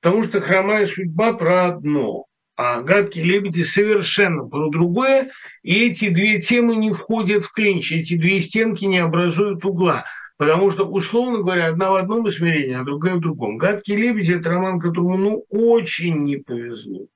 Потому что хромая судьба про одно, а гадкие лебеди совершенно про другое, и эти две темы не входят в клинч, эти две стенки не образуют угла. Потому что, условно говоря, одна в одном измерении, а другая в другом. «Гадкие лебеди» – это роман, которому ну, очень не повезло.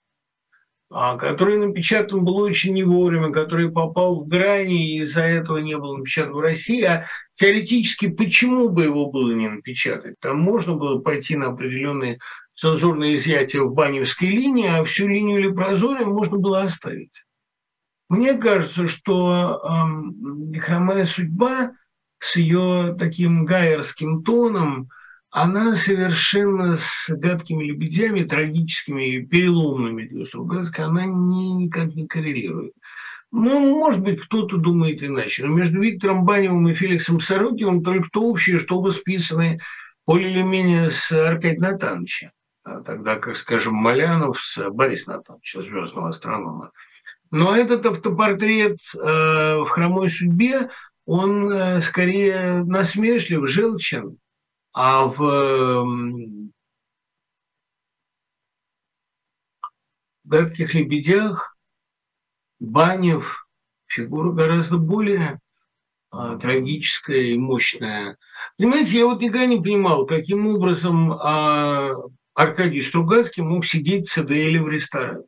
А, который напечатан был очень не вовремя, который попал в грани, и из-за этого не был напечатан в России. А теоретически, почему бы его было не напечатать? Там можно было пойти на определенные цензурные изъятия в баневской линии, а всю линию Лепрозория можно было оставить. Мне кажется, что э, «Хромая судьба» с ее таким гайерским тоном – она совершенно с гадкими лебедями, трагическими, переломными для Стругацкой, она не, никак не коррелирует. Ну, может быть, кто-то думает иначе. Но между Виктором Баневым и Феликсом Сорокиным только то общее, что оба списаны более или менее с Аркадием Натановичем. А тогда, как, скажем, Малянов с Борисом Натановичем, звездного астронома. Но этот автопортрет э, в «Хромой судьбе», он э, скорее насмешлив, желчен, а в «Гадких лебедях» Банев фигура гораздо более а, трагическая и мощная. Понимаете, я вот никогда не понимал, каким образом а, Аркадий Стругацкий мог сидеть в ЦДЛ в ресторане.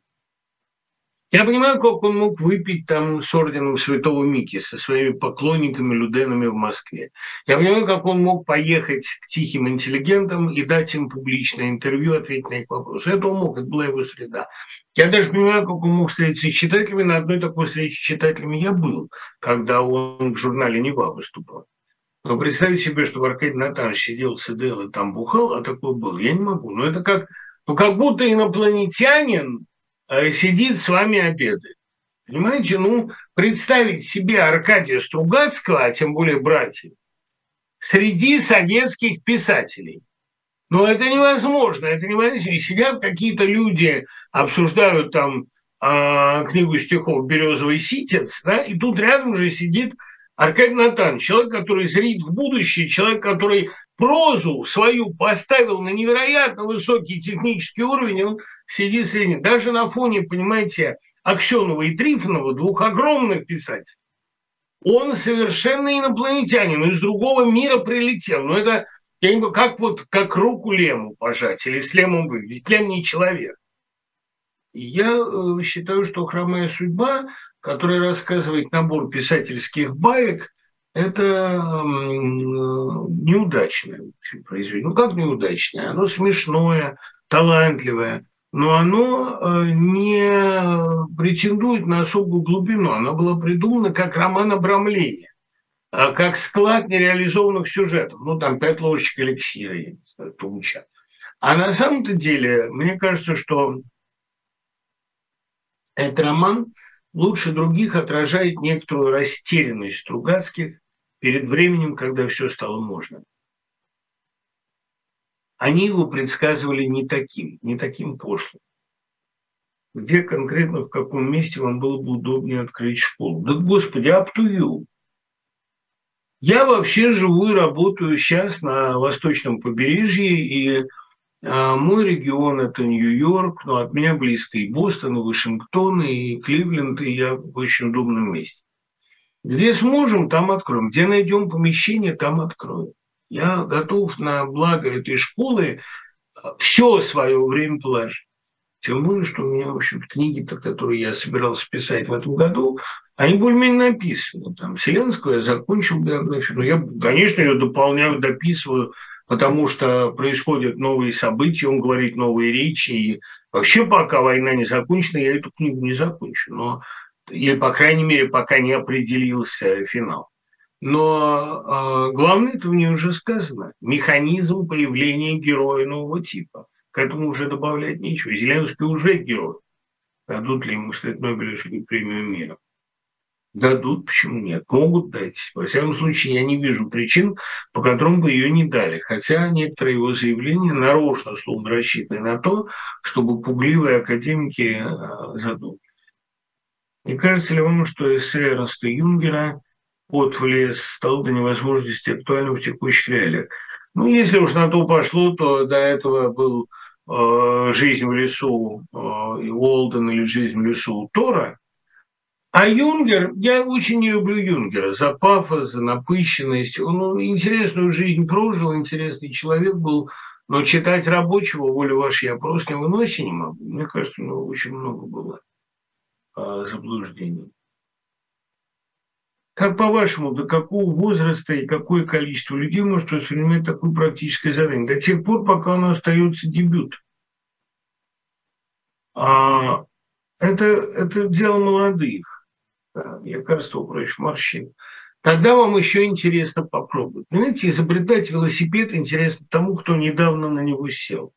Я понимаю, как он мог выпить там с орденом Святого Мики со своими поклонниками, люденами в Москве. Я понимаю, как он мог поехать к тихим интеллигентам и дать им публичное интервью, ответить на их вопросы. Это он мог, это была его среда. Я даже понимаю, как он мог встретиться с читателями. На одной такой встрече с читателями я был, когда он в журнале «Нева» выступал. Но представить себе, что Аркадий Натанович сидел ЦДЛ и там бухал, а такой был, я не могу. Но это как, ну, как будто инопланетянин сидит с вами обедает. Понимаете, ну, представить себе Аркадия Стругацкого, а тем более братьев, среди советских писателей. Но это невозможно, это невозможно. И сидят какие-то люди, обсуждают там э, книгу стихов «Березовый ситец», да, и тут рядом же сидит Аркадий Натан, человек, который зрит в будущее, человек, который прозу свою поставил на невероятно высокий технический уровень, он сидит среди. Даже на фоне, понимаете, Аксенова и Трифонова, двух огромных писателей, он совершенно инопланетянин, из другого мира прилетел. Но это я не как вот как руку Лему пожать или с Лемом выглядеть. Лем не человек. И я э, считаю, что «Хромая судьба» который рассказывает набор писательских баек, это неудачное произведение. Ну, как неудачное? Оно смешное, талантливое, но оно э, не претендует на особую глубину. Оно было придумано как роман обрамления, а как склад нереализованных сюжетов. Ну, там пять ложечек эликсира, я не знаю, тумча. А на самом-то деле, мне кажется, что этот роман – лучше других отражает некоторую растерянность Стругацких перед временем, когда все стало можно. Они его предсказывали не таким, не таким пошлым. Где конкретно, в каком месте вам было бы удобнее открыть школу? Да, господи, аптую. Я вообще живу и работаю сейчас на восточном побережье, и а мой регион – это Нью-Йорк, но от меня близко и Бостон, и Вашингтон, и Кливленд, и я в очень удобном месте. Где сможем, там откроем. Где найдем помещение, там откроем. Я готов на благо этой школы а, все свое время положить. Тем более, что у меня, в общем книги-то, которые я собирался писать в этом году, они более-менее написаны. Там Вселенскую я закончил биографию, но я, конечно, ее дополняю, дописываю – потому что происходят новые события, он говорит новые речи. И вообще, пока война не закончена, я эту книгу не закончу. Но, или, по крайней мере, пока не определился финал. Но э, главное, это в ней уже сказано. Механизм появления героя нового типа. К этому уже добавлять нечего. Зеленский уже герой. Дадут ли ему стать Нобелевскую премию мира? Дадут, почему нет? Могут дать. Во всяком случае, я не вижу причин, по которым бы ее не дали. Хотя некоторые его заявления нарочно словно рассчитаны на то, чтобы пугливые академики э, задумались. Не кажется ли вам, что эссе Эрнста Юнгера «Под в лес» стал до невозможности актуальным в текущих реалиях? Ну, если уж на то пошло, то до этого был э, «Жизнь в лесу» э, Уолден или «Жизнь в лесу» Тора – а Юнгер, я очень не люблю Юнгера за пафос, за напыщенность. Он ну, интересную жизнь прожил, интересный человек был, но читать рабочего, воля ваша, я просто не выносить не могу. Мне кажется, у него очень много было заблуждений. Как по-вашему, до какого возраста и какое количество людей может воспринимать такое практическое задание? До тех пор, пока оно остается дебют. А это, это дело молодых лекарства против морщин. Тогда вам еще интересно попробовать. Понимаете, изобретать велосипед интересно тому, кто недавно на него сел.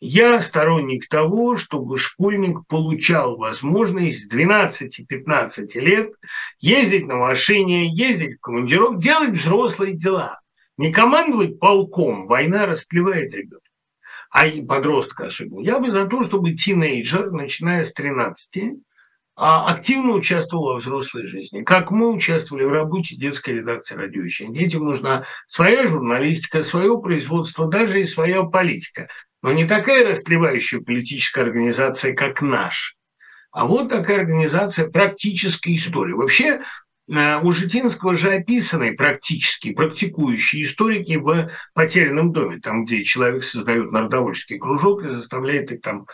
Я сторонник того, чтобы школьник получал возможность с 12-15 лет ездить на машине, ездить в командировку, делать взрослые дела. Не командовать полком, война растлевает ребенка, а и подростка особенно. Я бы за то, чтобы тинейджер, начиная с 13, а активно участвовал во взрослой жизни, как мы участвовали в работе детской редакции «Радиовещания». Детям нужна своя журналистика, свое производство, даже и своя политика. Но не такая растлевающая политическая организация, как наш, а вот такая организация практической истории. Вообще Э, у Житинского же описаны практически практикующие историки в «Потерянном доме», там, где человек создает народовольческий кружок и заставляет их там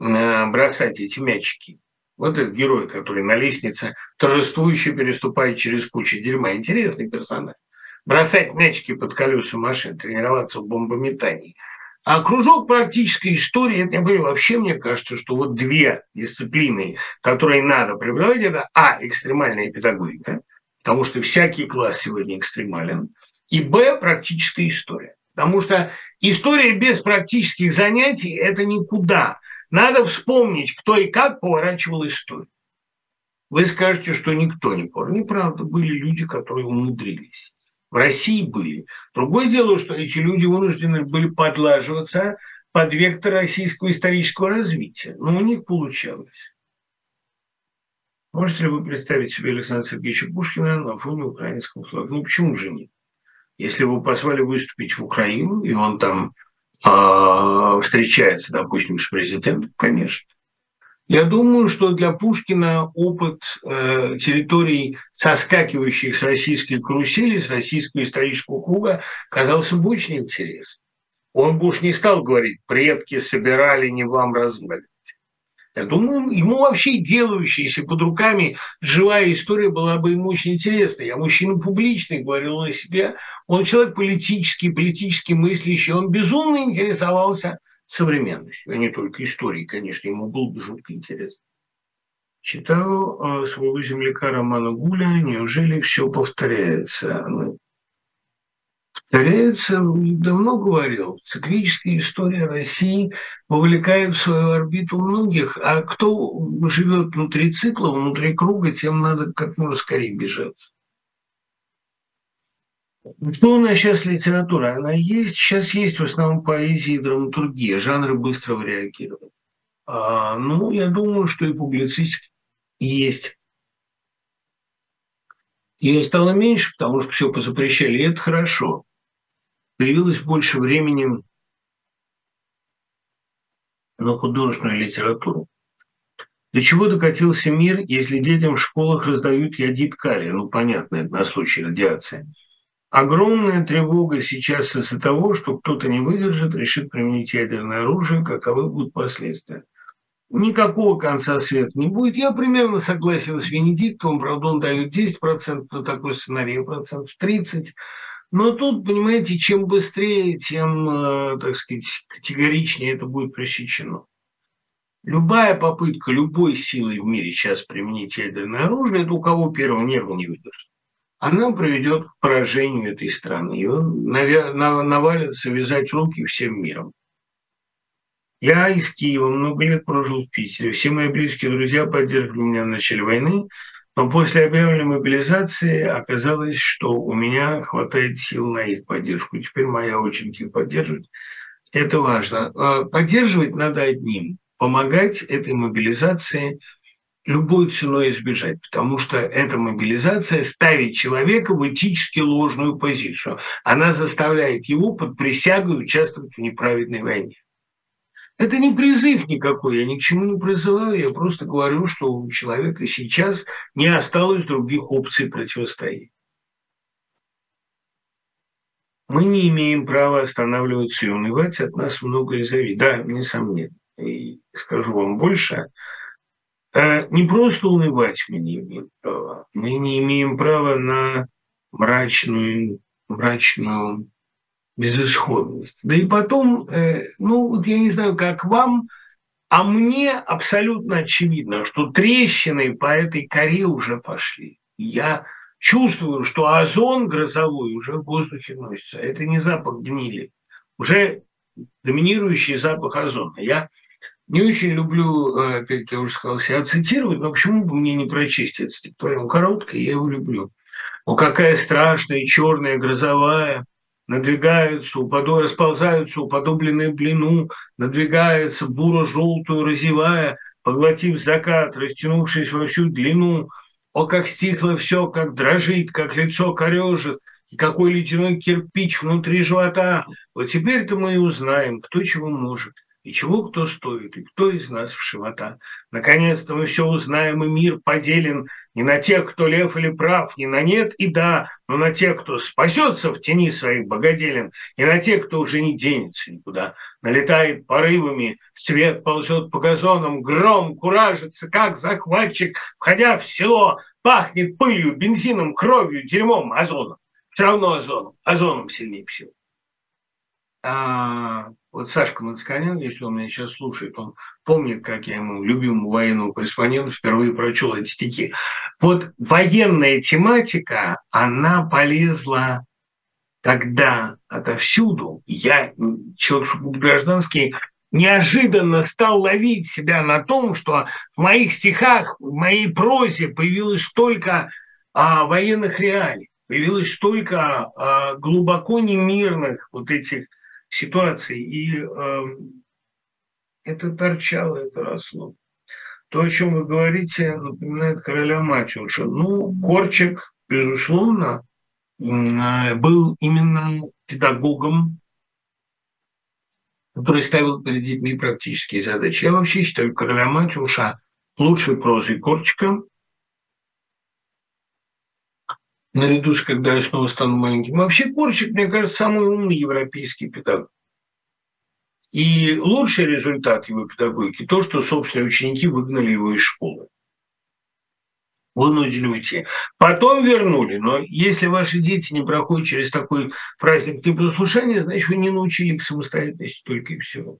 э, бросать эти мячики. Вот этот герой, который на лестнице торжествующе переступает через кучу дерьма. Интересный персонаж. Бросать мячики под колеса машин, тренироваться в бомбометании – а кружок практической истории, это я говорю, вообще мне кажется, что вот две дисциплины, которые надо преподавать, это А, экстремальная педагогика, потому что всякий класс сегодня экстремален, и Б, практическая история. Потому что история без практических занятий – это никуда. Надо вспомнить, кто и как поворачивал историю. Вы скажете, что никто не пор. Неправда, были люди, которые умудрились в России были. Другое дело, что эти люди вынуждены были подлаживаться под вектор российского исторического развития. Но у них получалось. Можете ли вы представить себе Александра Сергеевича Пушкина на фоне украинского флага? Ну, почему же нет? Если его позвали выступить в Украину, и он там э, встречается, допустим, с президентом, конечно. Я думаю, что для Пушкина опыт э, территорий, соскакивающих с российской карусели, с российского исторического круга, казался бы очень интересным. Он бы уж не стал говорить, предки собирали, не вам разваливать. Я думаю, ему вообще делающаяся под руками живая история была бы ему очень интересна. Я мужчина публичный, говорил о себе. Он человек политический, политически мыслящий. Он безумно интересовался современностью, а не только историей, конечно, ему был бы жутко интересно. Читаю э, своего земляка Романа Гуля «Неужели все повторяется?» ну, Повторяется, давно говорил, циклическая история России вовлекает в свою орбиту многих, а кто живет внутри цикла, внутри круга, тем надо как можно скорее бежать. Что у нас сейчас литература? Она есть, сейчас есть в основном поэзия и драматургия, жанры быстрого реагирования. А, ну, я думаю, что и публицистика есть. Ее стало меньше, потому что все позапрещали, и это хорошо. Появилось больше времени на художественную литературу. До чего докатился мир, если детям в школах раздают ядит калия? Ну, понятно, это на случай радиации – Огромная тревога сейчас из-за того, что кто-то не выдержит, решит применить ядерное оружие, каковы будут последствия. Никакого конца света не будет. Я примерно согласен с Венедиктовым, правда, он дает 10% на такой сценарий, процентов 30%. Но тут, понимаете, чем быстрее, тем, э, так сказать, категоричнее это будет пресечено. Любая попытка любой силой в мире сейчас применить ядерное оружие, это у кого первого нерва не выдержит она приведет к поражению этой страны. Он навалится вязать руки всем миром. Я из Киева много лет прожил в Питере. Все мои близкие друзья поддерживали меня в начале войны, но после объявленной мобилизации оказалось, что у меня хватает сил на их поддержку. Теперь моя очередь их поддерживать. Это важно. А поддерживать надо одним. Помогать этой мобилизации – любой ценой избежать, потому что эта мобилизация ставит человека в этически ложную позицию. Она заставляет его под присягой участвовать в неправедной войне. Это не призыв никакой, я ни к чему не призываю, я просто говорю, что у человека сейчас не осталось других опций противостоять. Мы не имеем права останавливаться и унывать, от нас многое зависит. Да, несомненно. И скажу вам больше, не просто унывать мы не имеем права, мы не имеем права на мрачную, мрачную безысходность. Да и потом, э, ну вот я не знаю, как вам, а мне абсолютно очевидно, что трещины по этой коре уже пошли. Я чувствую, что озон грозовой уже в воздухе носится. Это не запах гнили, уже доминирующий запах озона. Я не очень люблю, э, как я уже сказал, себя цитировать, но почему бы мне не прочесть это стихотворение? Он короткое, я его люблю. О, какая страшная, черная, грозовая, надвигаются, упаду, расползаются, уподобленные блину, надвигается, буро-желтую разевая, поглотив закат, растянувшись во всю длину, о, как стихло все, как дрожит, как лицо корежит, и какой ледяной кирпич внутри живота. Вот теперь-то мы и узнаем, кто чего может, и чего кто стоит, и кто из нас в живота. Наконец-то мы все узнаем, и мир поделен не на тех, кто лев или прав, не на нет и да, но на тех, кто спасется в тени своих богоделен, и на тех, кто уже не денется никуда. Налетает порывами, свет ползет по газонам, гром куражится, как захватчик, входя в село, пахнет пылью, бензином, кровью, дерьмом, озоном. Все равно озоном, озоном сильнее всего. А, вот Сашка Мацканян, если он меня сейчас слушает, он помнит, как я ему, любимому военному корреспонденту, впервые прочел эти стихи. Вот военная тематика, она полезла тогда отовсюду. Я, человек гражданский, неожиданно стал ловить себя на том, что в моих стихах, в моей прозе появилось столько а, военных реалий, появилось столько а, глубоко немирных вот этих ситуаций. И э, это торчало, это росло. То, о чем вы говорите, напоминает короля Матюша. Ну, Корчик, безусловно, был именно педагогом, который ставил перед детьми практические задачи. Я вообще считаю короля Матюша лучшей прозой Корчика, наряду с «Когда я снова стану маленьким». Вообще Корчик, мне кажется, самый умный европейский педагог. И лучший результат его педагогики – то, что собственные ученики выгнали его из школы. Вынудили уйти. Потом вернули. Но если ваши дети не проходят через такой праздник непослушания, значит, вы не научили их самостоятельности только и всего.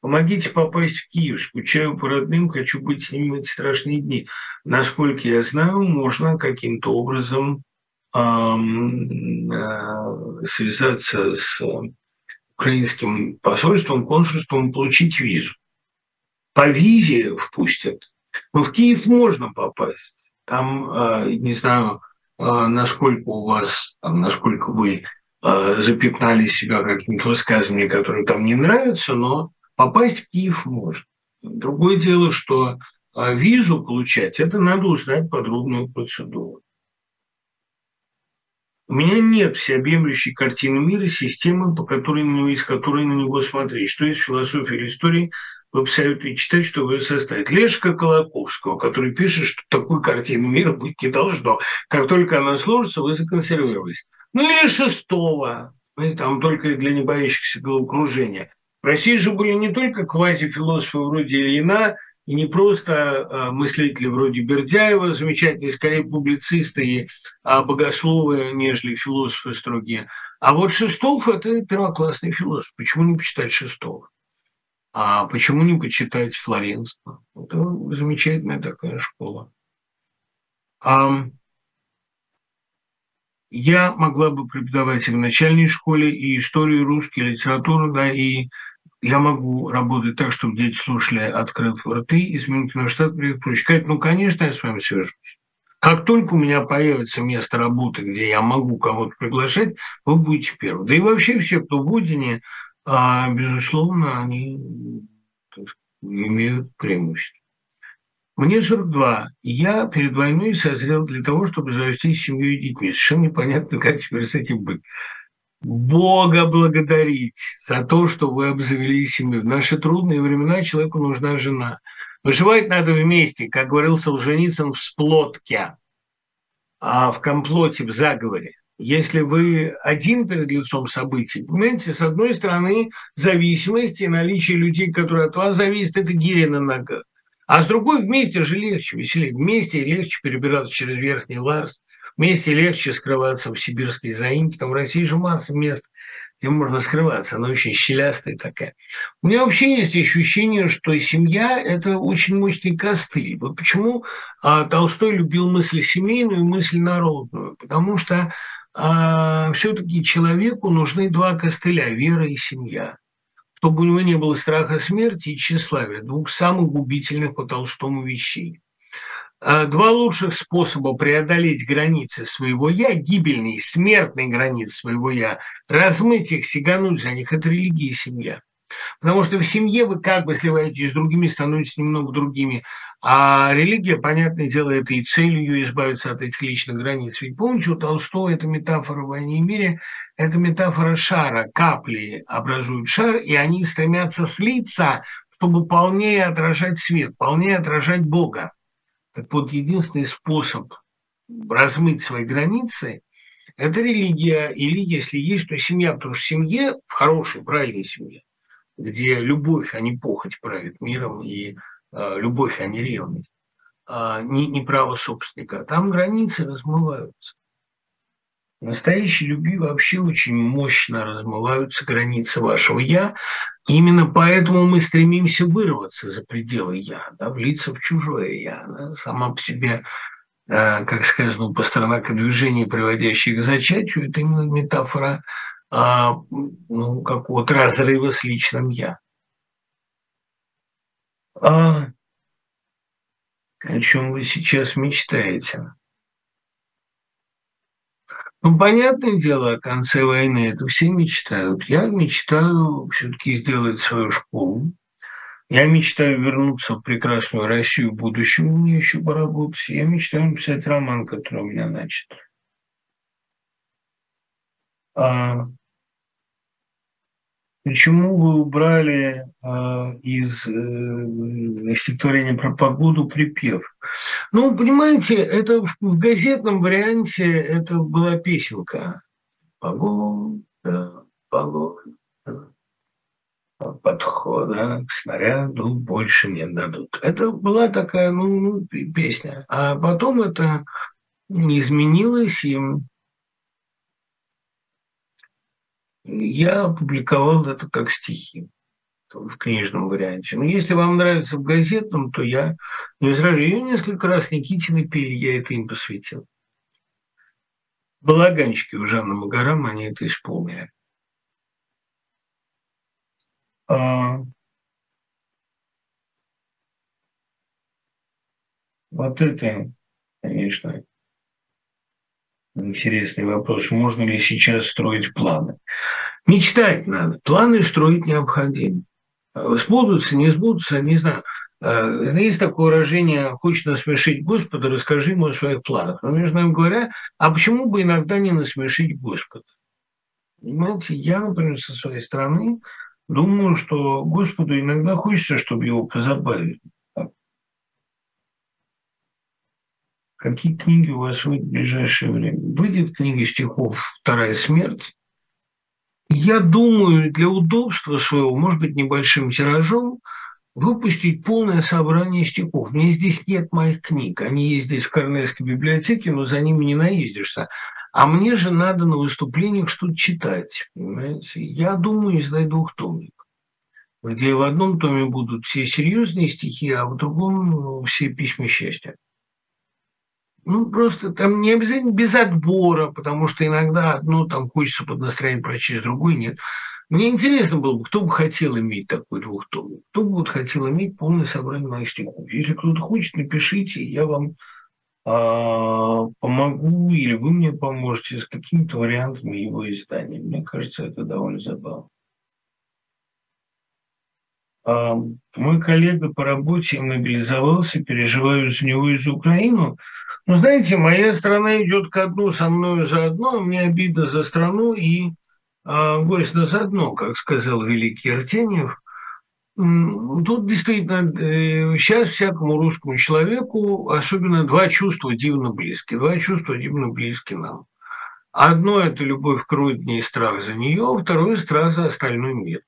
Помогите попасть в Киев. Скучаю по родным, хочу быть с ними в эти страшные дни. Насколько я знаю, можно каким-то образом эм, э, связаться с украинским посольством, консульством, получить визу. По визе впустят. Но в Киев можно попасть. Там, э, не знаю, э, насколько у вас, насколько вы э, запятнали себя какими-то высказываниями, которые там не нравятся, но попасть в Киев можно. Другое дело, что визу получать, это надо узнать подробную процедуру. У меня нет всеобъемлющей картины мира, системы, по которой, из которой на него смотреть. Что из философии или истории вы посоветуете читать, чтобы ее составить. Лешка Колоковского, который пишет, что такой картины мира быть не должно. Как только она сложится, вы законсервировались. Ну или шестого, ну, там только для небоящихся головокружения. В России же были не только квазифилософы вроде Ильина, и не просто а, мыслители вроде Бердяева, замечательные, скорее публицисты и богословы, нежели философы строгие. А вот Шестов – это первоклассный философ. Почему не почитать Шестого? А почему не почитать Флоренского? Это замечательная такая школа. Я могла бы преподавать и в начальной школе, и историю, русский, литературу, да, и я могу работать так, чтобы дети слушали, открыв рты, изменить на штат, прочитать. Ну, конечно, я с вами свяжусь. Как только у меня появится место работы, где я могу кого-то приглашать, вы будете первым. Да и вообще все, кто в Удине, а, безусловно, они имеют преимущество. Мне 42, и я перед войной созрел для того, чтобы завести семью и детьми. Совершенно непонятно, как теперь с этим быть. Бога благодарить за то, что вы обзавели семью. В наши трудные времена человеку нужна жена. Выживать надо вместе, как говорил Солженицын, в сплотке, а в комплоте, в заговоре. Если вы один перед лицом событий, понимаете, с одной стороны, зависимость и наличие людей, которые от вас зависят, это гиря на ногах. А с другой, вместе же легче, веселее. Вместе легче перебираться через верхний Ларс, Вместе легче скрываться в сибирской заимке. Там в России же масса мест, где можно скрываться. Она очень щелястая такая. У меня вообще есть ощущение, что семья – это очень мощный костыль. Вот почему а, Толстой любил мысль семейную и мысль народную. Потому что а, все-таки человеку нужны два костыля – вера и семья чтобы у него не было страха смерти и тщеславия, двух самых губительных по Толстому вещей. А, два лучших способа преодолеть границы своего «я», гибельные, смертные границы своего «я», размыть их, сигануть за них – это религия и семья. Потому что в семье вы как бы сливаетесь с другими, становитесь немного другими. А религия, понятное дело, это и целью избавиться от этих личных границ. Ведь помните, у Толстого эта метафора в «Войне и мире» – это метафора шара. Капли образуют шар, и они стремятся слиться, чтобы полнее отражать свет, полнее отражать Бога. Так вот, единственный способ размыть свои границы – это религия. Или, если есть, то семья. Потому что в семье, в хорошей, правильной семье, где любовь, а не похоть правит миром, и э, любовь, а не ревность, э, не, не право собственника, там границы размываются. Настоящей любви вообще очень мощно размываются границы вашего «я». Именно поэтому мы стремимся вырваться за пределы «я», да, влиться в чужое «я». Да, сама по себе Э, как сказано у Пастернака, движение, приводящее к зачатию, это именно метафора а, ну, какого-то разрыва с личным «я». А о чем вы сейчас мечтаете? Ну, понятное дело, о конце войны это все мечтают. Я мечтаю все-таки сделать свою школу, я мечтаю вернуться в прекрасную Россию в будущем, мне еще поработать. Я мечтаю написать роман, который у меня начат. А почему вы убрали а, из э, стихотворения про погоду припев? Ну, понимаете, это в, газетном варианте это была песенка. Погода, погода подхода к снаряду больше не дадут. Это была такая, ну, ну песня. А потом это не изменилось, и я опубликовал это как стихи в книжном варианте. Но если вам нравится в газетном, то я не возражаю. Ее несколько раз Никитины пели, я это им посвятил. Балаганчики у Жанны Магарам, они это исполнили. А, вот это, конечно, интересный вопрос. Можно ли сейчас строить планы? Мечтать надо, планы строить необходимо. Сбудутся, не сбудутся, не знаю. А, есть такое выражение «хочешь насмешить Господа, расскажи ему о своих планах». Но, между нами говоря, а почему бы иногда не насмешить Господа? Понимаете, я, например, со своей стороны Думаю, что Господу иногда хочется, чтобы его позабавили. Какие книги у вас выйдут в ближайшее время? Выйдет книга стихов «Вторая смерть». Я думаю, для удобства своего, может быть, небольшим тиражом, выпустить полное собрание стихов. Мне здесь нет моих книг. Они есть здесь в Корнельской библиотеке, но за ними не наездишься. А мне же надо на выступлениях что-то читать, понимаете? Я думаю, издать двухтомник, где в одном томе будут все серьезные стихи, а в другом ну, все письма счастья. Ну, просто там не обязательно без отбора, потому что иногда одно там хочется под настроение прочесть, другое нет. Мне интересно было бы, кто бы хотел иметь такой двухтомник, кто бы вот хотел иметь полное собрание моих стихов. Если кто-то хочет, напишите, я вам а, помогу или вы мне поможете с какими-то вариантами его издания. Мне кажется, это довольно забавно. А, мой коллега по работе мобилизовался, переживаю за него и за Украину. Но знаете, моя страна идет ко дну со мною заодно, мне обидно за страну и а, горестно заодно, как сказал великий Артеньев. Тут действительно сейчас э, всякому русскому человеку особенно два чувства дивно близки. Два чувства дивно близки нам. Одно – это любовь к родине и страх за нее, второе – страх за остальной мир,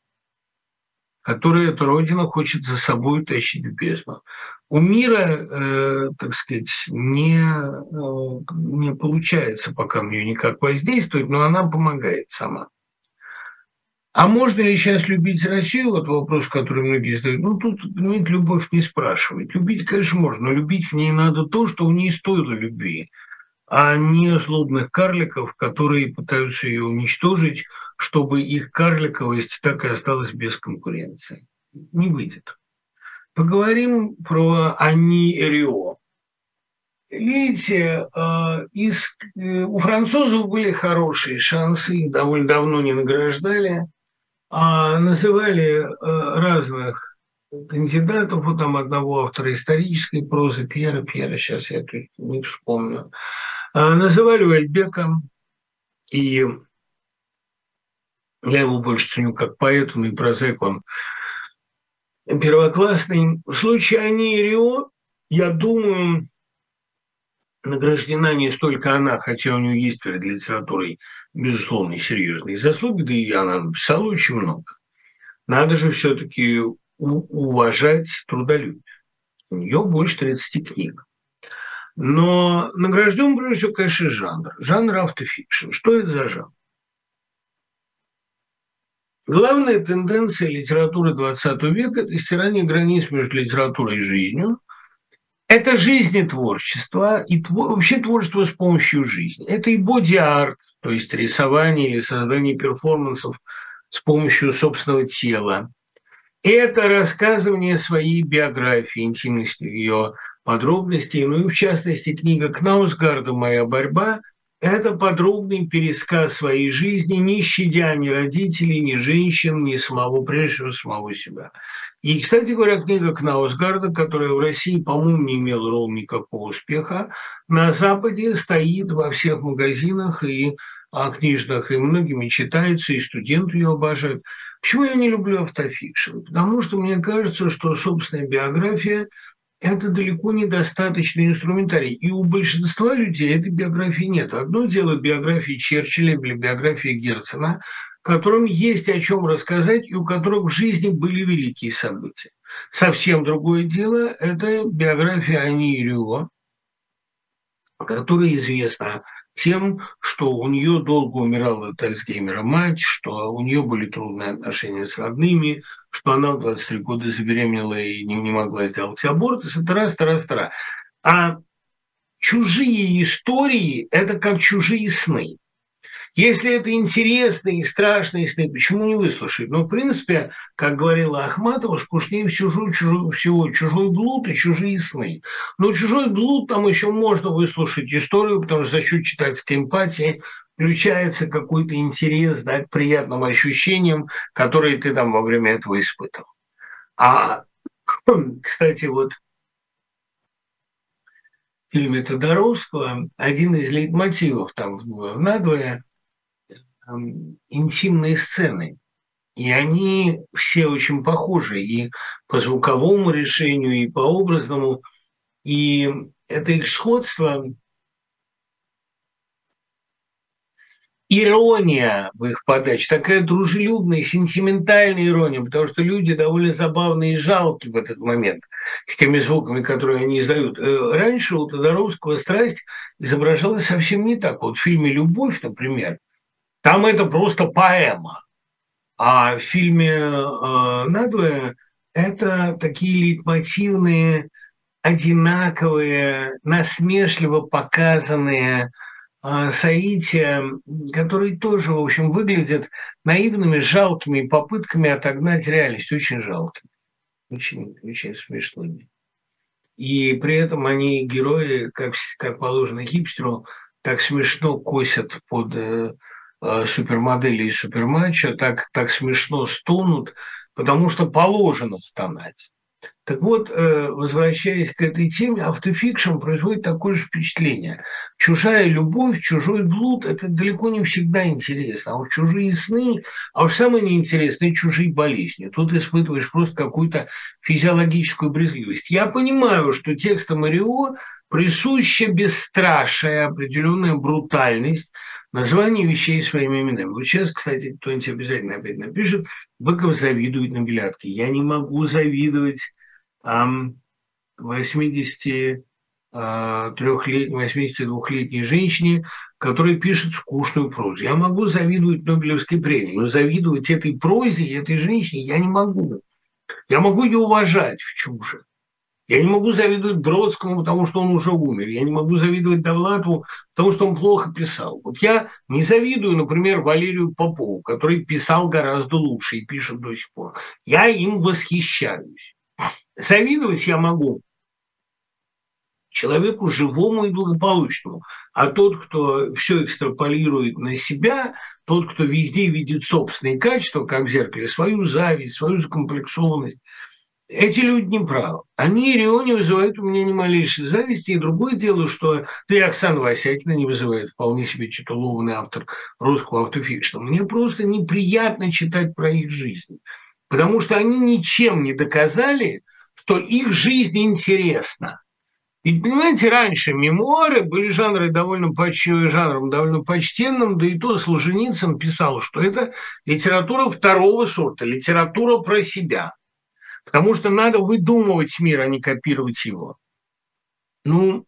который эта родина хочет за собой тащить в бездну. У мира, э, так сказать, не, э, не получается пока в нее никак воздействовать, но она помогает сама. А можно ли сейчас любить Россию? Вот вопрос, который многие задают. Ну, тут, понимаете, любовь не спрашивает. Любить, конечно, можно, но любить в ней надо то, что в ней стоило любви, а не злобных карликов, которые пытаются ее уничтожить, чтобы их карликовость так и осталась без конкуренции. Не выйдет. Поговорим про Ани Рио. Видите, э, из, э, у французов были хорошие шансы, довольно давно не награждали – а, называли а, разных кандидатов, вот там одного автора исторической прозы, Пьера, Пьера, сейчас я не вспомню, а, называли Уэльбеком, и я его больше ценю как поэт, он и прозаик, он первоклассный. В случае Ани и Рио, я думаю, награждена не столько она, хотя у нее есть перед литературой, безусловно, серьезные заслуги, да и она написала очень много. Надо же все-таки уважать трудолюбие. У нее больше 30 книг. Но награжден, прежде всего, конечно, жанр. Жанр автофикшн. Что это за жанр? Главная тенденция литературы XX века – это стирание границ между литературой и жизнью. Это жизнетворчество и вообще творчество с помощью жизни. Это и боди-арт, то есть рисование или создание перформансов с помощью собственного тела. Это рассказывание своей биографии, интимности ее подробностей. Ну и в частности книга Кнаусгарда «Моя борьба» Это подробный пересказ своей жизни, не щадя ни родителей, ни женщин, ни самого, прежде всего, самого себя. И, кстати говоря, книга Кнаусгарда, которая в России, по-моему, не имела ровно никакого успеха, на Западе стоит во всех магазинах и а, книжных, и многими читается, и студенты ее обожают. Почему я не люблю автофикшн? Потому что мне кажется, что собственная биография это далеко недостаточный инструментарий. И у большинства людей этой биографии нет. Одно дело биографии Черчилля или биографии Герцена, которым есть о чем рассказать и у которых в жизни были великие события. Совсем другое дело – это биография Ани Рюо, которая известна тем, что у нее долго умирала от мать, что у нее были трудные отношения с родными, что она в 23 года забеременела и не, не могла сделать аборт, и раз, раз, раз. А чужие истории – это как чужие сны. Если это интересные и страшные сны, почему не выслушать? Ну, в принципе, как говорила Ахматова, скучнее чужой, чужой, всего чужой блуд и чужие сны. Но чужой блуд там еще можно выслушать историю, потому что за счет читательской эмпатии включается какой-то интерес да, к приятным ощущениям, которые ты там во время этого испытывал. А, кстати, вот в фильме Тодоровского один из лейтмотивов там в надвое интимные сцены. И они все очень похожи и по звуковому решению, и по образному. И это их сходство, ирония в их подаче, такая дружелюбная, сентиментальная ирония, потому что люди довольно забавные и жалкие в этот момент с теми звуками, которые они издают. Э, раньше у Тодоровского страсть изображалась совсем не так. Вот в фильме «Любовь», например, там это просто поэма. А в фильме э, «Надвое» это такие лейтмотивные, одинаковые, насмешливо показанные э, соития, которые тоже, в общем, выглядят наивными, жалкими попытками отогнать реальность, очень жалкими, очень, очень смешными. И при этом они, герои, как, как положено хипстеру, так смешно косят под э, Э, супермодели и суперматча так, так смешно стонут, потому что положено стонать. Так вот, э, возвращаясь к этой теме, автофикшн производит такое же впечатление. Чужая любовь, чужой блуд – это далеко не всегда интересно. А уж чужие сны, а уж самое неинтересное – чужие болезни. Тут испытываешь просто какую-то физиологическую брезгливость. Я понимаю, что текстом Марио присуща бесстрашие, определенная брутальность, название вещей своими именами. Вот сейчас, кстати, кто-нибудь обязательно опять напишет, Быков завидует на бильярдке. Я не могу завидовать ам, 80 трехлетней, 82-летней женщине, которая пишет скучную прозу. Я могу завидовать Нобелевской премии, но завидовать этой прозе и этой женщине я не могу. Я могу ее уважать в чуже. Я не могу завидовать Бродскому, потому что он уже умер. Я не могу завидовать Довлатову, потому что он плохо писал. Вот я не завидую, например, Валерию Попову, который писал гораздо лучше и пишет до сих пор. Я им восхищаюсь. Завидовать я могу человеку живому и благополучному. А тот, кто все экстраполирует на себя, тот, кто везде видит собственные качества, как в зеркале, свою зависть, свою закомплексованность, эти люди не правы. Они Рио не вызывают у меня ни малейшей зависти. И другое дело, что да и Оксана Васякина не вызывает вполне себе титулованный автор русского автофикшена. Мне просто неприятно читать про их жизнь. Потому что они ничем не доказали, что их жизнь интересна. Ведь, понимаете, раньше мемуары были жанры довольно поч... жанром довольно почтенным, да и то Солженицын писал, что это литература второго сорта, литература про себя. Потому что надо выдумывать мир, а не копировать его. Ну,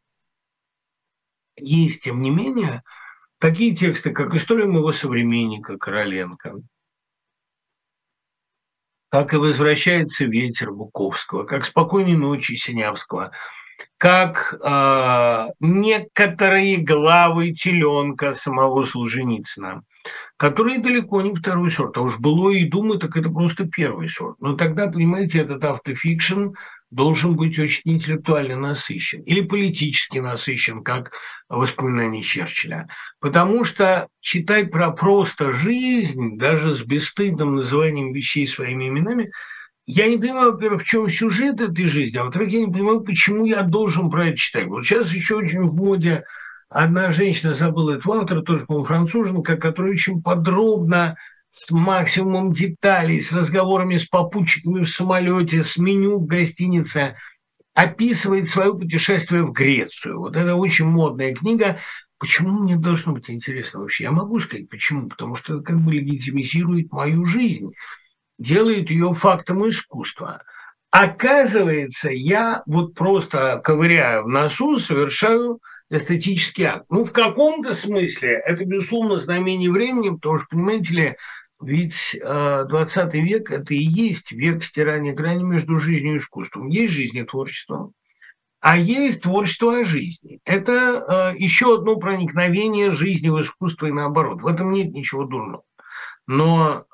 есть, тем не менее, такие тексты, как «История моего современника» Короленко, как и «Возвращается ветер» Буковского, как «Спокойной ночи» Синявского – как э, некоторые главы теленка самого Солженицына, которые далеко не второй сорт. А уж было и думаю, так это просто первый сорт. Но тогда, понимаете, этот автофикшн должен быть очень интеллектуально насыщен или политически насыщен, как воспоминания Черчилля. Потому что читать про просто жизнь, даже с бесстыдным называнием вещей своими именами – я не понимаю, во-первых, в чем сюжет этой жизни, а во-вторых, я не понимаю, почему я должен про это читать. Вот сейчас еще очень в моде одна женщина, забыла этого автора, тоже, по-моему, француженка, которая очень подробно, с максимумом деталей, с разговорами с попутчиками в самолете, с меню в гостинице, описывает свое путешествие в Грецию. Вот это очень модная книга. Почему мне должно быть интересно вообще? Я могу сказать, почему. Потому что это как бы легитимизирует мою жизнь делает ее фактом искусства. Оказывается, я вот просто ковыряя в носу, совершаю эстетический акт. Ну, в каком-то смысле это, безусловно, знамение времени, потому что, понимаете ли, ведь э, 20 век – это и есть век стирания грани между жизнью и искусством. Есть жизнь и творчество, а есть творчество о жизни. Это э, еще одно проникновение жизни в искусство и наоборот. В этом нет ничего дурного. Но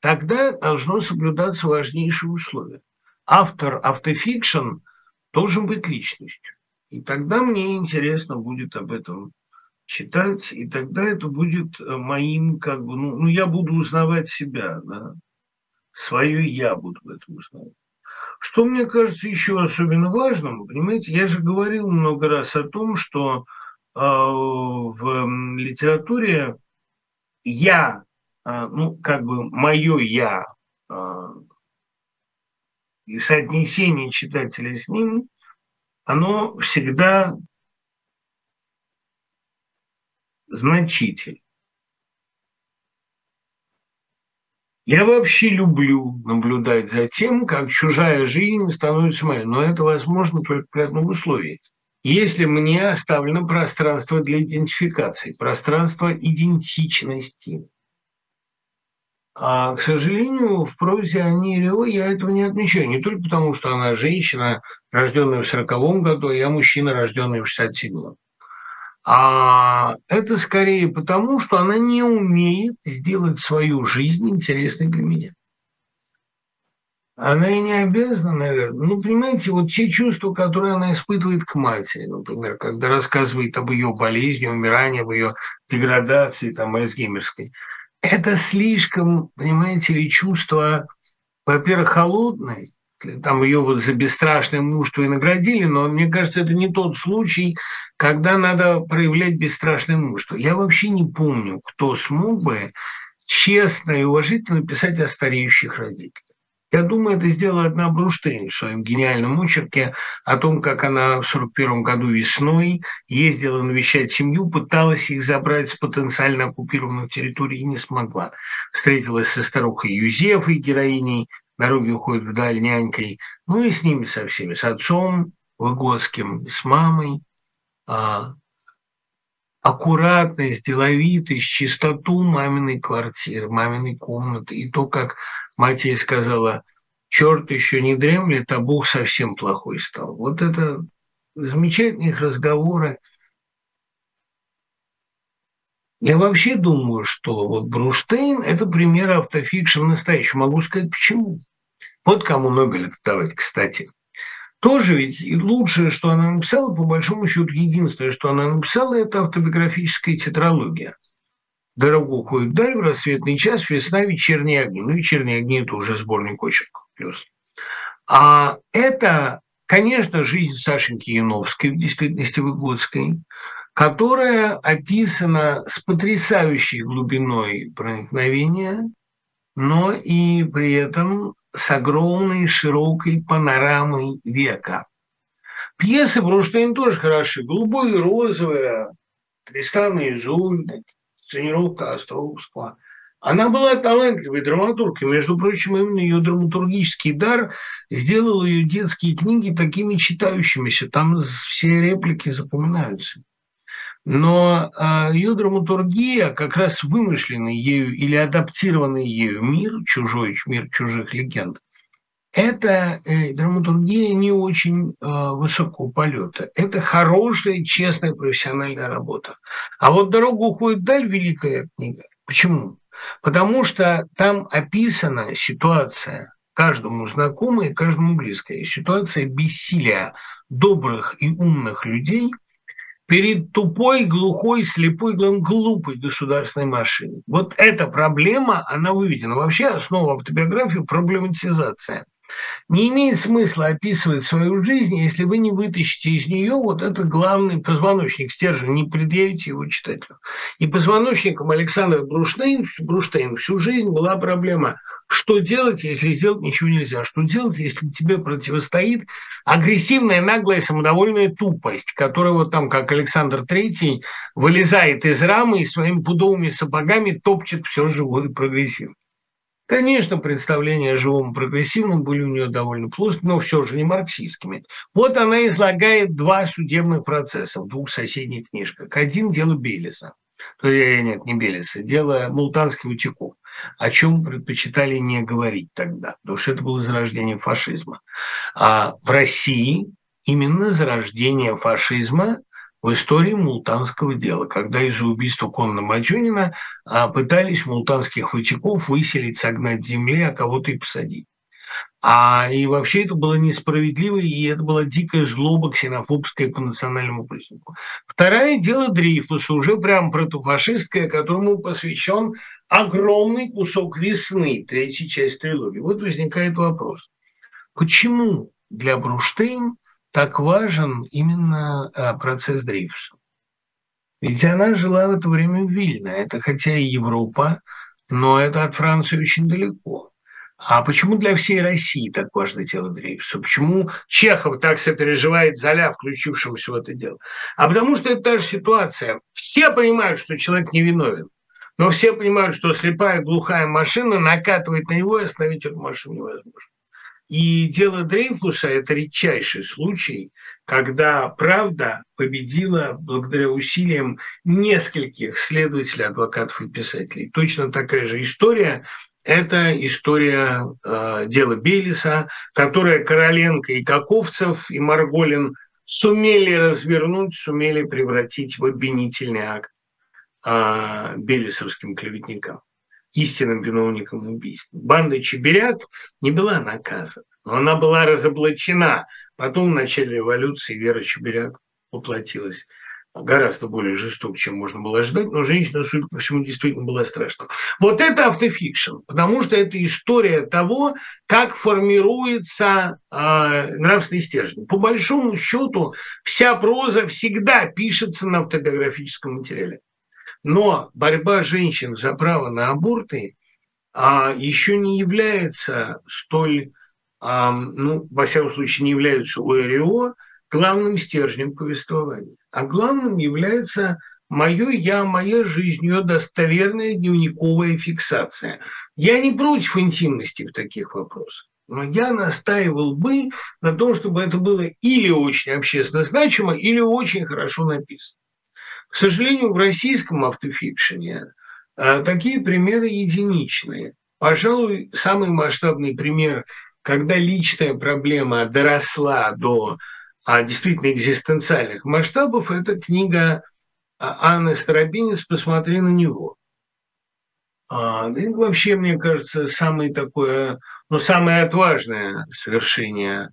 тогда должно соблюдаться важнейшее условие. Автор автофикшн должен быть личностью. И тогда мне интересно будет об этом читать, и тогда это будет э, моим, как бы, ну, ну я буду узнавать себя, да, свое я буду в этом узнавать. Что мне кажется еще особенно важным, понимаете, я же говорил много раз о том, что э, в литературе я а, ну, как бы мое я а, и соотнесение читателя с ним, оно всегда значительно. Я вообще люблю наблюдать за тем, как чужая жизнь становится моей, но это возможно только при одном условии. Если мне оставлено пространство для идентификации, пространство идентичности – а, к сожалению, в прозе Анирио я этого не отмечаю. Не только потому, что она женщина, рожденная в 40 году, а я мужчина, рожденный в 67-м. А это скорее потому, что она не умеет сделать свою жизнь интересной для меня. Она и не обязана, наверное. Ну, понимаете, вот те чувства, которые она испытывает к матери, например, когда рассказывает об ее болезни, умирании, об ее деградации, там, Альцгеймерской – это слишком, понимаете ли, чувство, во-первых, холодное, там ее вот за бесстрашное мужество и наградили, но мне кажется, это не тот случай, когда надо проявлять бесстрашное мужество. Я вообще не помню, кто смог бы честно и уважительно писать о стареющих родителях. Я думаю, это сделала одна Бруштейн в своем гениальном очерке о том, как она в 1941 году весной ездила навещать семью, пыталась их забрать с потенциально оккупированных территорий и не смогла. Встретилась со старухой Юзефой, героиней, дороги уходят вдаль нянькой, ну и с ними со всеми, с отцом Выгодским, с мамой, а, аккуратность, деловитость, чистоту маминой квартиры, маминой комнаты, и то, как Мать ей сказала, черт еще не дремлет, а Бог совсем плохой стал. Вот это замечательные их разговоры. Я вообще думаю, что вот Бруштейн – это пример автофикшн настоящий. Могу сказать, почему. Вот кому Нобеля давать, кстати. Тоже ведь и лучшее, что она написала, по большому счету, единственное, что она написала, это автобиографическая тетралогия. «Дорогу уходит вдаль» в рассветный час, «Весна», «Вечерние огни». Ну, «Вечерние огни» – это уже сборник очерков плюс. А это, конечно, жизнь Сашеньки Яновской, в действительности Выгодской, которая описана с потрясающей глубиной проникновения, но и при этом с огромной широкой панорамой века. Пьесы Бруштейн тоже хороши. «Голубое и розовое», «Тристан и Изольда», сценировка Островского. Она была талантливой драматургой. Между прочим, именно ее драматургический дар сделал ее детские книги такими читающимися. Там все реплики запоминаются. Но э, ее драматургия, как раз вымышленный ею или адаптированный ею мир, чужой мир чужих легенд, это э, драматургия не очень э, высокого полета. Это хорошая, честная, профессиональная работа. А вот «Дорога уходит вдаль» – великая книга. Почему? Потому что там описана ситуация каждому знакомая, каждому близкая, ситуация бессилия добрых и умных людей перед тупой, глухой, слепой, глупой государственной машиной. Вот эта проблема, она выведена. Вообще основа автобиографии – проблематизация. Не имеет смысла описывать свою жизнь, если вы не вытащите из нее вот этот главный позвоночник, стержень, не предъявите его читателю. И позвоночником Александра Бруштейн, Бруштейн всю жизнь была проблема – что делать, если сделать ничего нельзя? Что делать, если тебе противостоит агрессивная, наглая, самодовольная тупость, которая вот там, как Александр Третий, вылезает из рамы и своими пудовыми сапогами топчет все живое и прогрессивное. Конечно, представления о живом и прогрессивном были у нее довольно плоскими, но все же не марксистскими. Вот она излагает два судебных процесса в двух соседних книжках. Один – дело Белиса. То есть, нет, не Белиса, дело Мултанских утеков о чем предпочитали не говорить тогда, потому что это было зарождение фашизма. А в России именно зарождение фашизма в истории мултанского дела, когда из-за убийства Конна Маджунина а, пытались мултанских вычеков выселить, согнать с земли, а кого-то и посадить. А и вообще это было несправедливо, и это была дикая злоба ксенофобская по национальному признаку. Второе дело Дрейфуса, уже прям протофашистское, которому посвящен огромный кусок весны, третья часть трилогии. Вот возникает вопрос. Почему для Бруштейн так важен именно а, процесс Дрейфуса? Ведь она жила в это время в Вильно. Это хотя и Европа, но это от Франции очень далеко. А почему для всей России так важно дело Дрейфуса? Почему Чехов так сопереживает Золя, включившемуся в это дело? А потому что это та же ситуация. Все понимают, что человек невиновен. Но все понимают, что слепая глухая машина накатывает на него, и остановить эту машину невозможно. И дело Дрейфуса – это редчайший случай, когда правда победила благодаря усилиям нескольких следователей, адвокатов и писателей. Точно такая же история это история э, дела Белиса, которое Короленко и Каковцев и Марголин сумели развернуть, сумели превратить в обвинительный акт э, белисовским клеветникам, истинным виновникам убийства. Банда Чебиряк не была наказана, но она была разоблачена. Потом в начале революции Вера Чебиряк воплотилась гораздо более жесток, чем можно было ожидать, но женщина, судя по всему, действительно была страшна. Вот это автофикшн, потому что это история того, как формируется э, нравственный стержень. По большому счету, вся проза всегда пишется на автобиографическом материале. Но борьба женщин за право на аборты а, еще не является столь, а, ну, во всяком случае, не является у РИО главным стержнем повествования а главным является мое «я», моя жизнь, ее достоверная дневниковая фиксация. Я не против интимности в таких вопросах, но я настаивал бы на том, чтобы это было или очень общественно значимо, или очень хорошо написано. К сожалению, в российском автофикшене а, такие примеры единичные. Пожалуй, самый масштабный пример, когда личная проблема доросла до а действительно экзистенциальных масштабов, это книга а, Анны Старобинец «Посмотри на него». И вообще, мне кажется, самое такое, ну, самое отважное совершение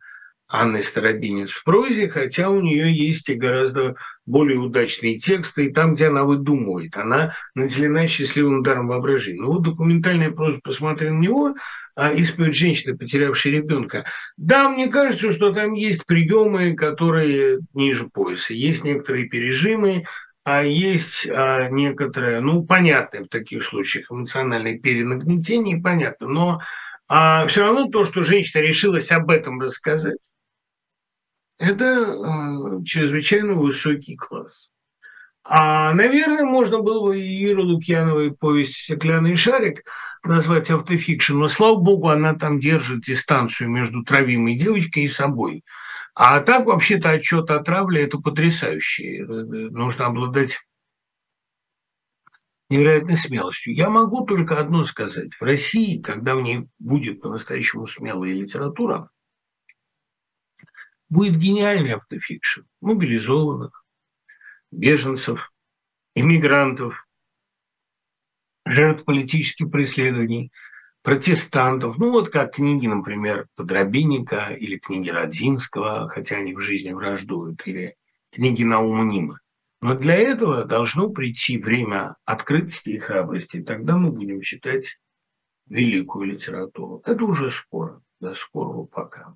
Анны Старобинец в прозе, хотя у нее есть и гораздо более удачные тексты, и там, где она выдумывает, она наделена счастливым ударом воображения. Ну вот документальная проза «Посмотри на него», а исповедь женщины, потерявшей ребенка. Да, мне кажется, что там есть приемы, которые ниже пояса, есть некоторые пережимы, а есть а, некоторое, ну, понятное в таких случаях эмоциональное перенагнетение, понятно, но а, все равно то, что женщина решилась об этом рассказать, это э, чрезвычайно высокий класс. А, наверное, можно было бы Иру Лукьяновой повесть «Стеклянный шарик» назвать автофикшн, но, слава богу, она там держит дистанцию между травимой девочкой и собой. А так, вообще-то, отчет о травле – это потрясающе. Нужно обладать невероятной смелостью. Я могу только одно сказать. В России, когда в ней будет по-настоящему смелая литература – будет гениальный автофикшн мобилизованных, беженцев, иммигрантов, жертв политических преследований, протестантов, ну вот как книги, например, Подробинника или книги Родзинского, хотя они в жизни враждуют, или книги Наума Нима. Но для этого должно прийти время открытости и храбрости, тогда мы будем читать великую литературу. Это уже скоро, до скорого пока.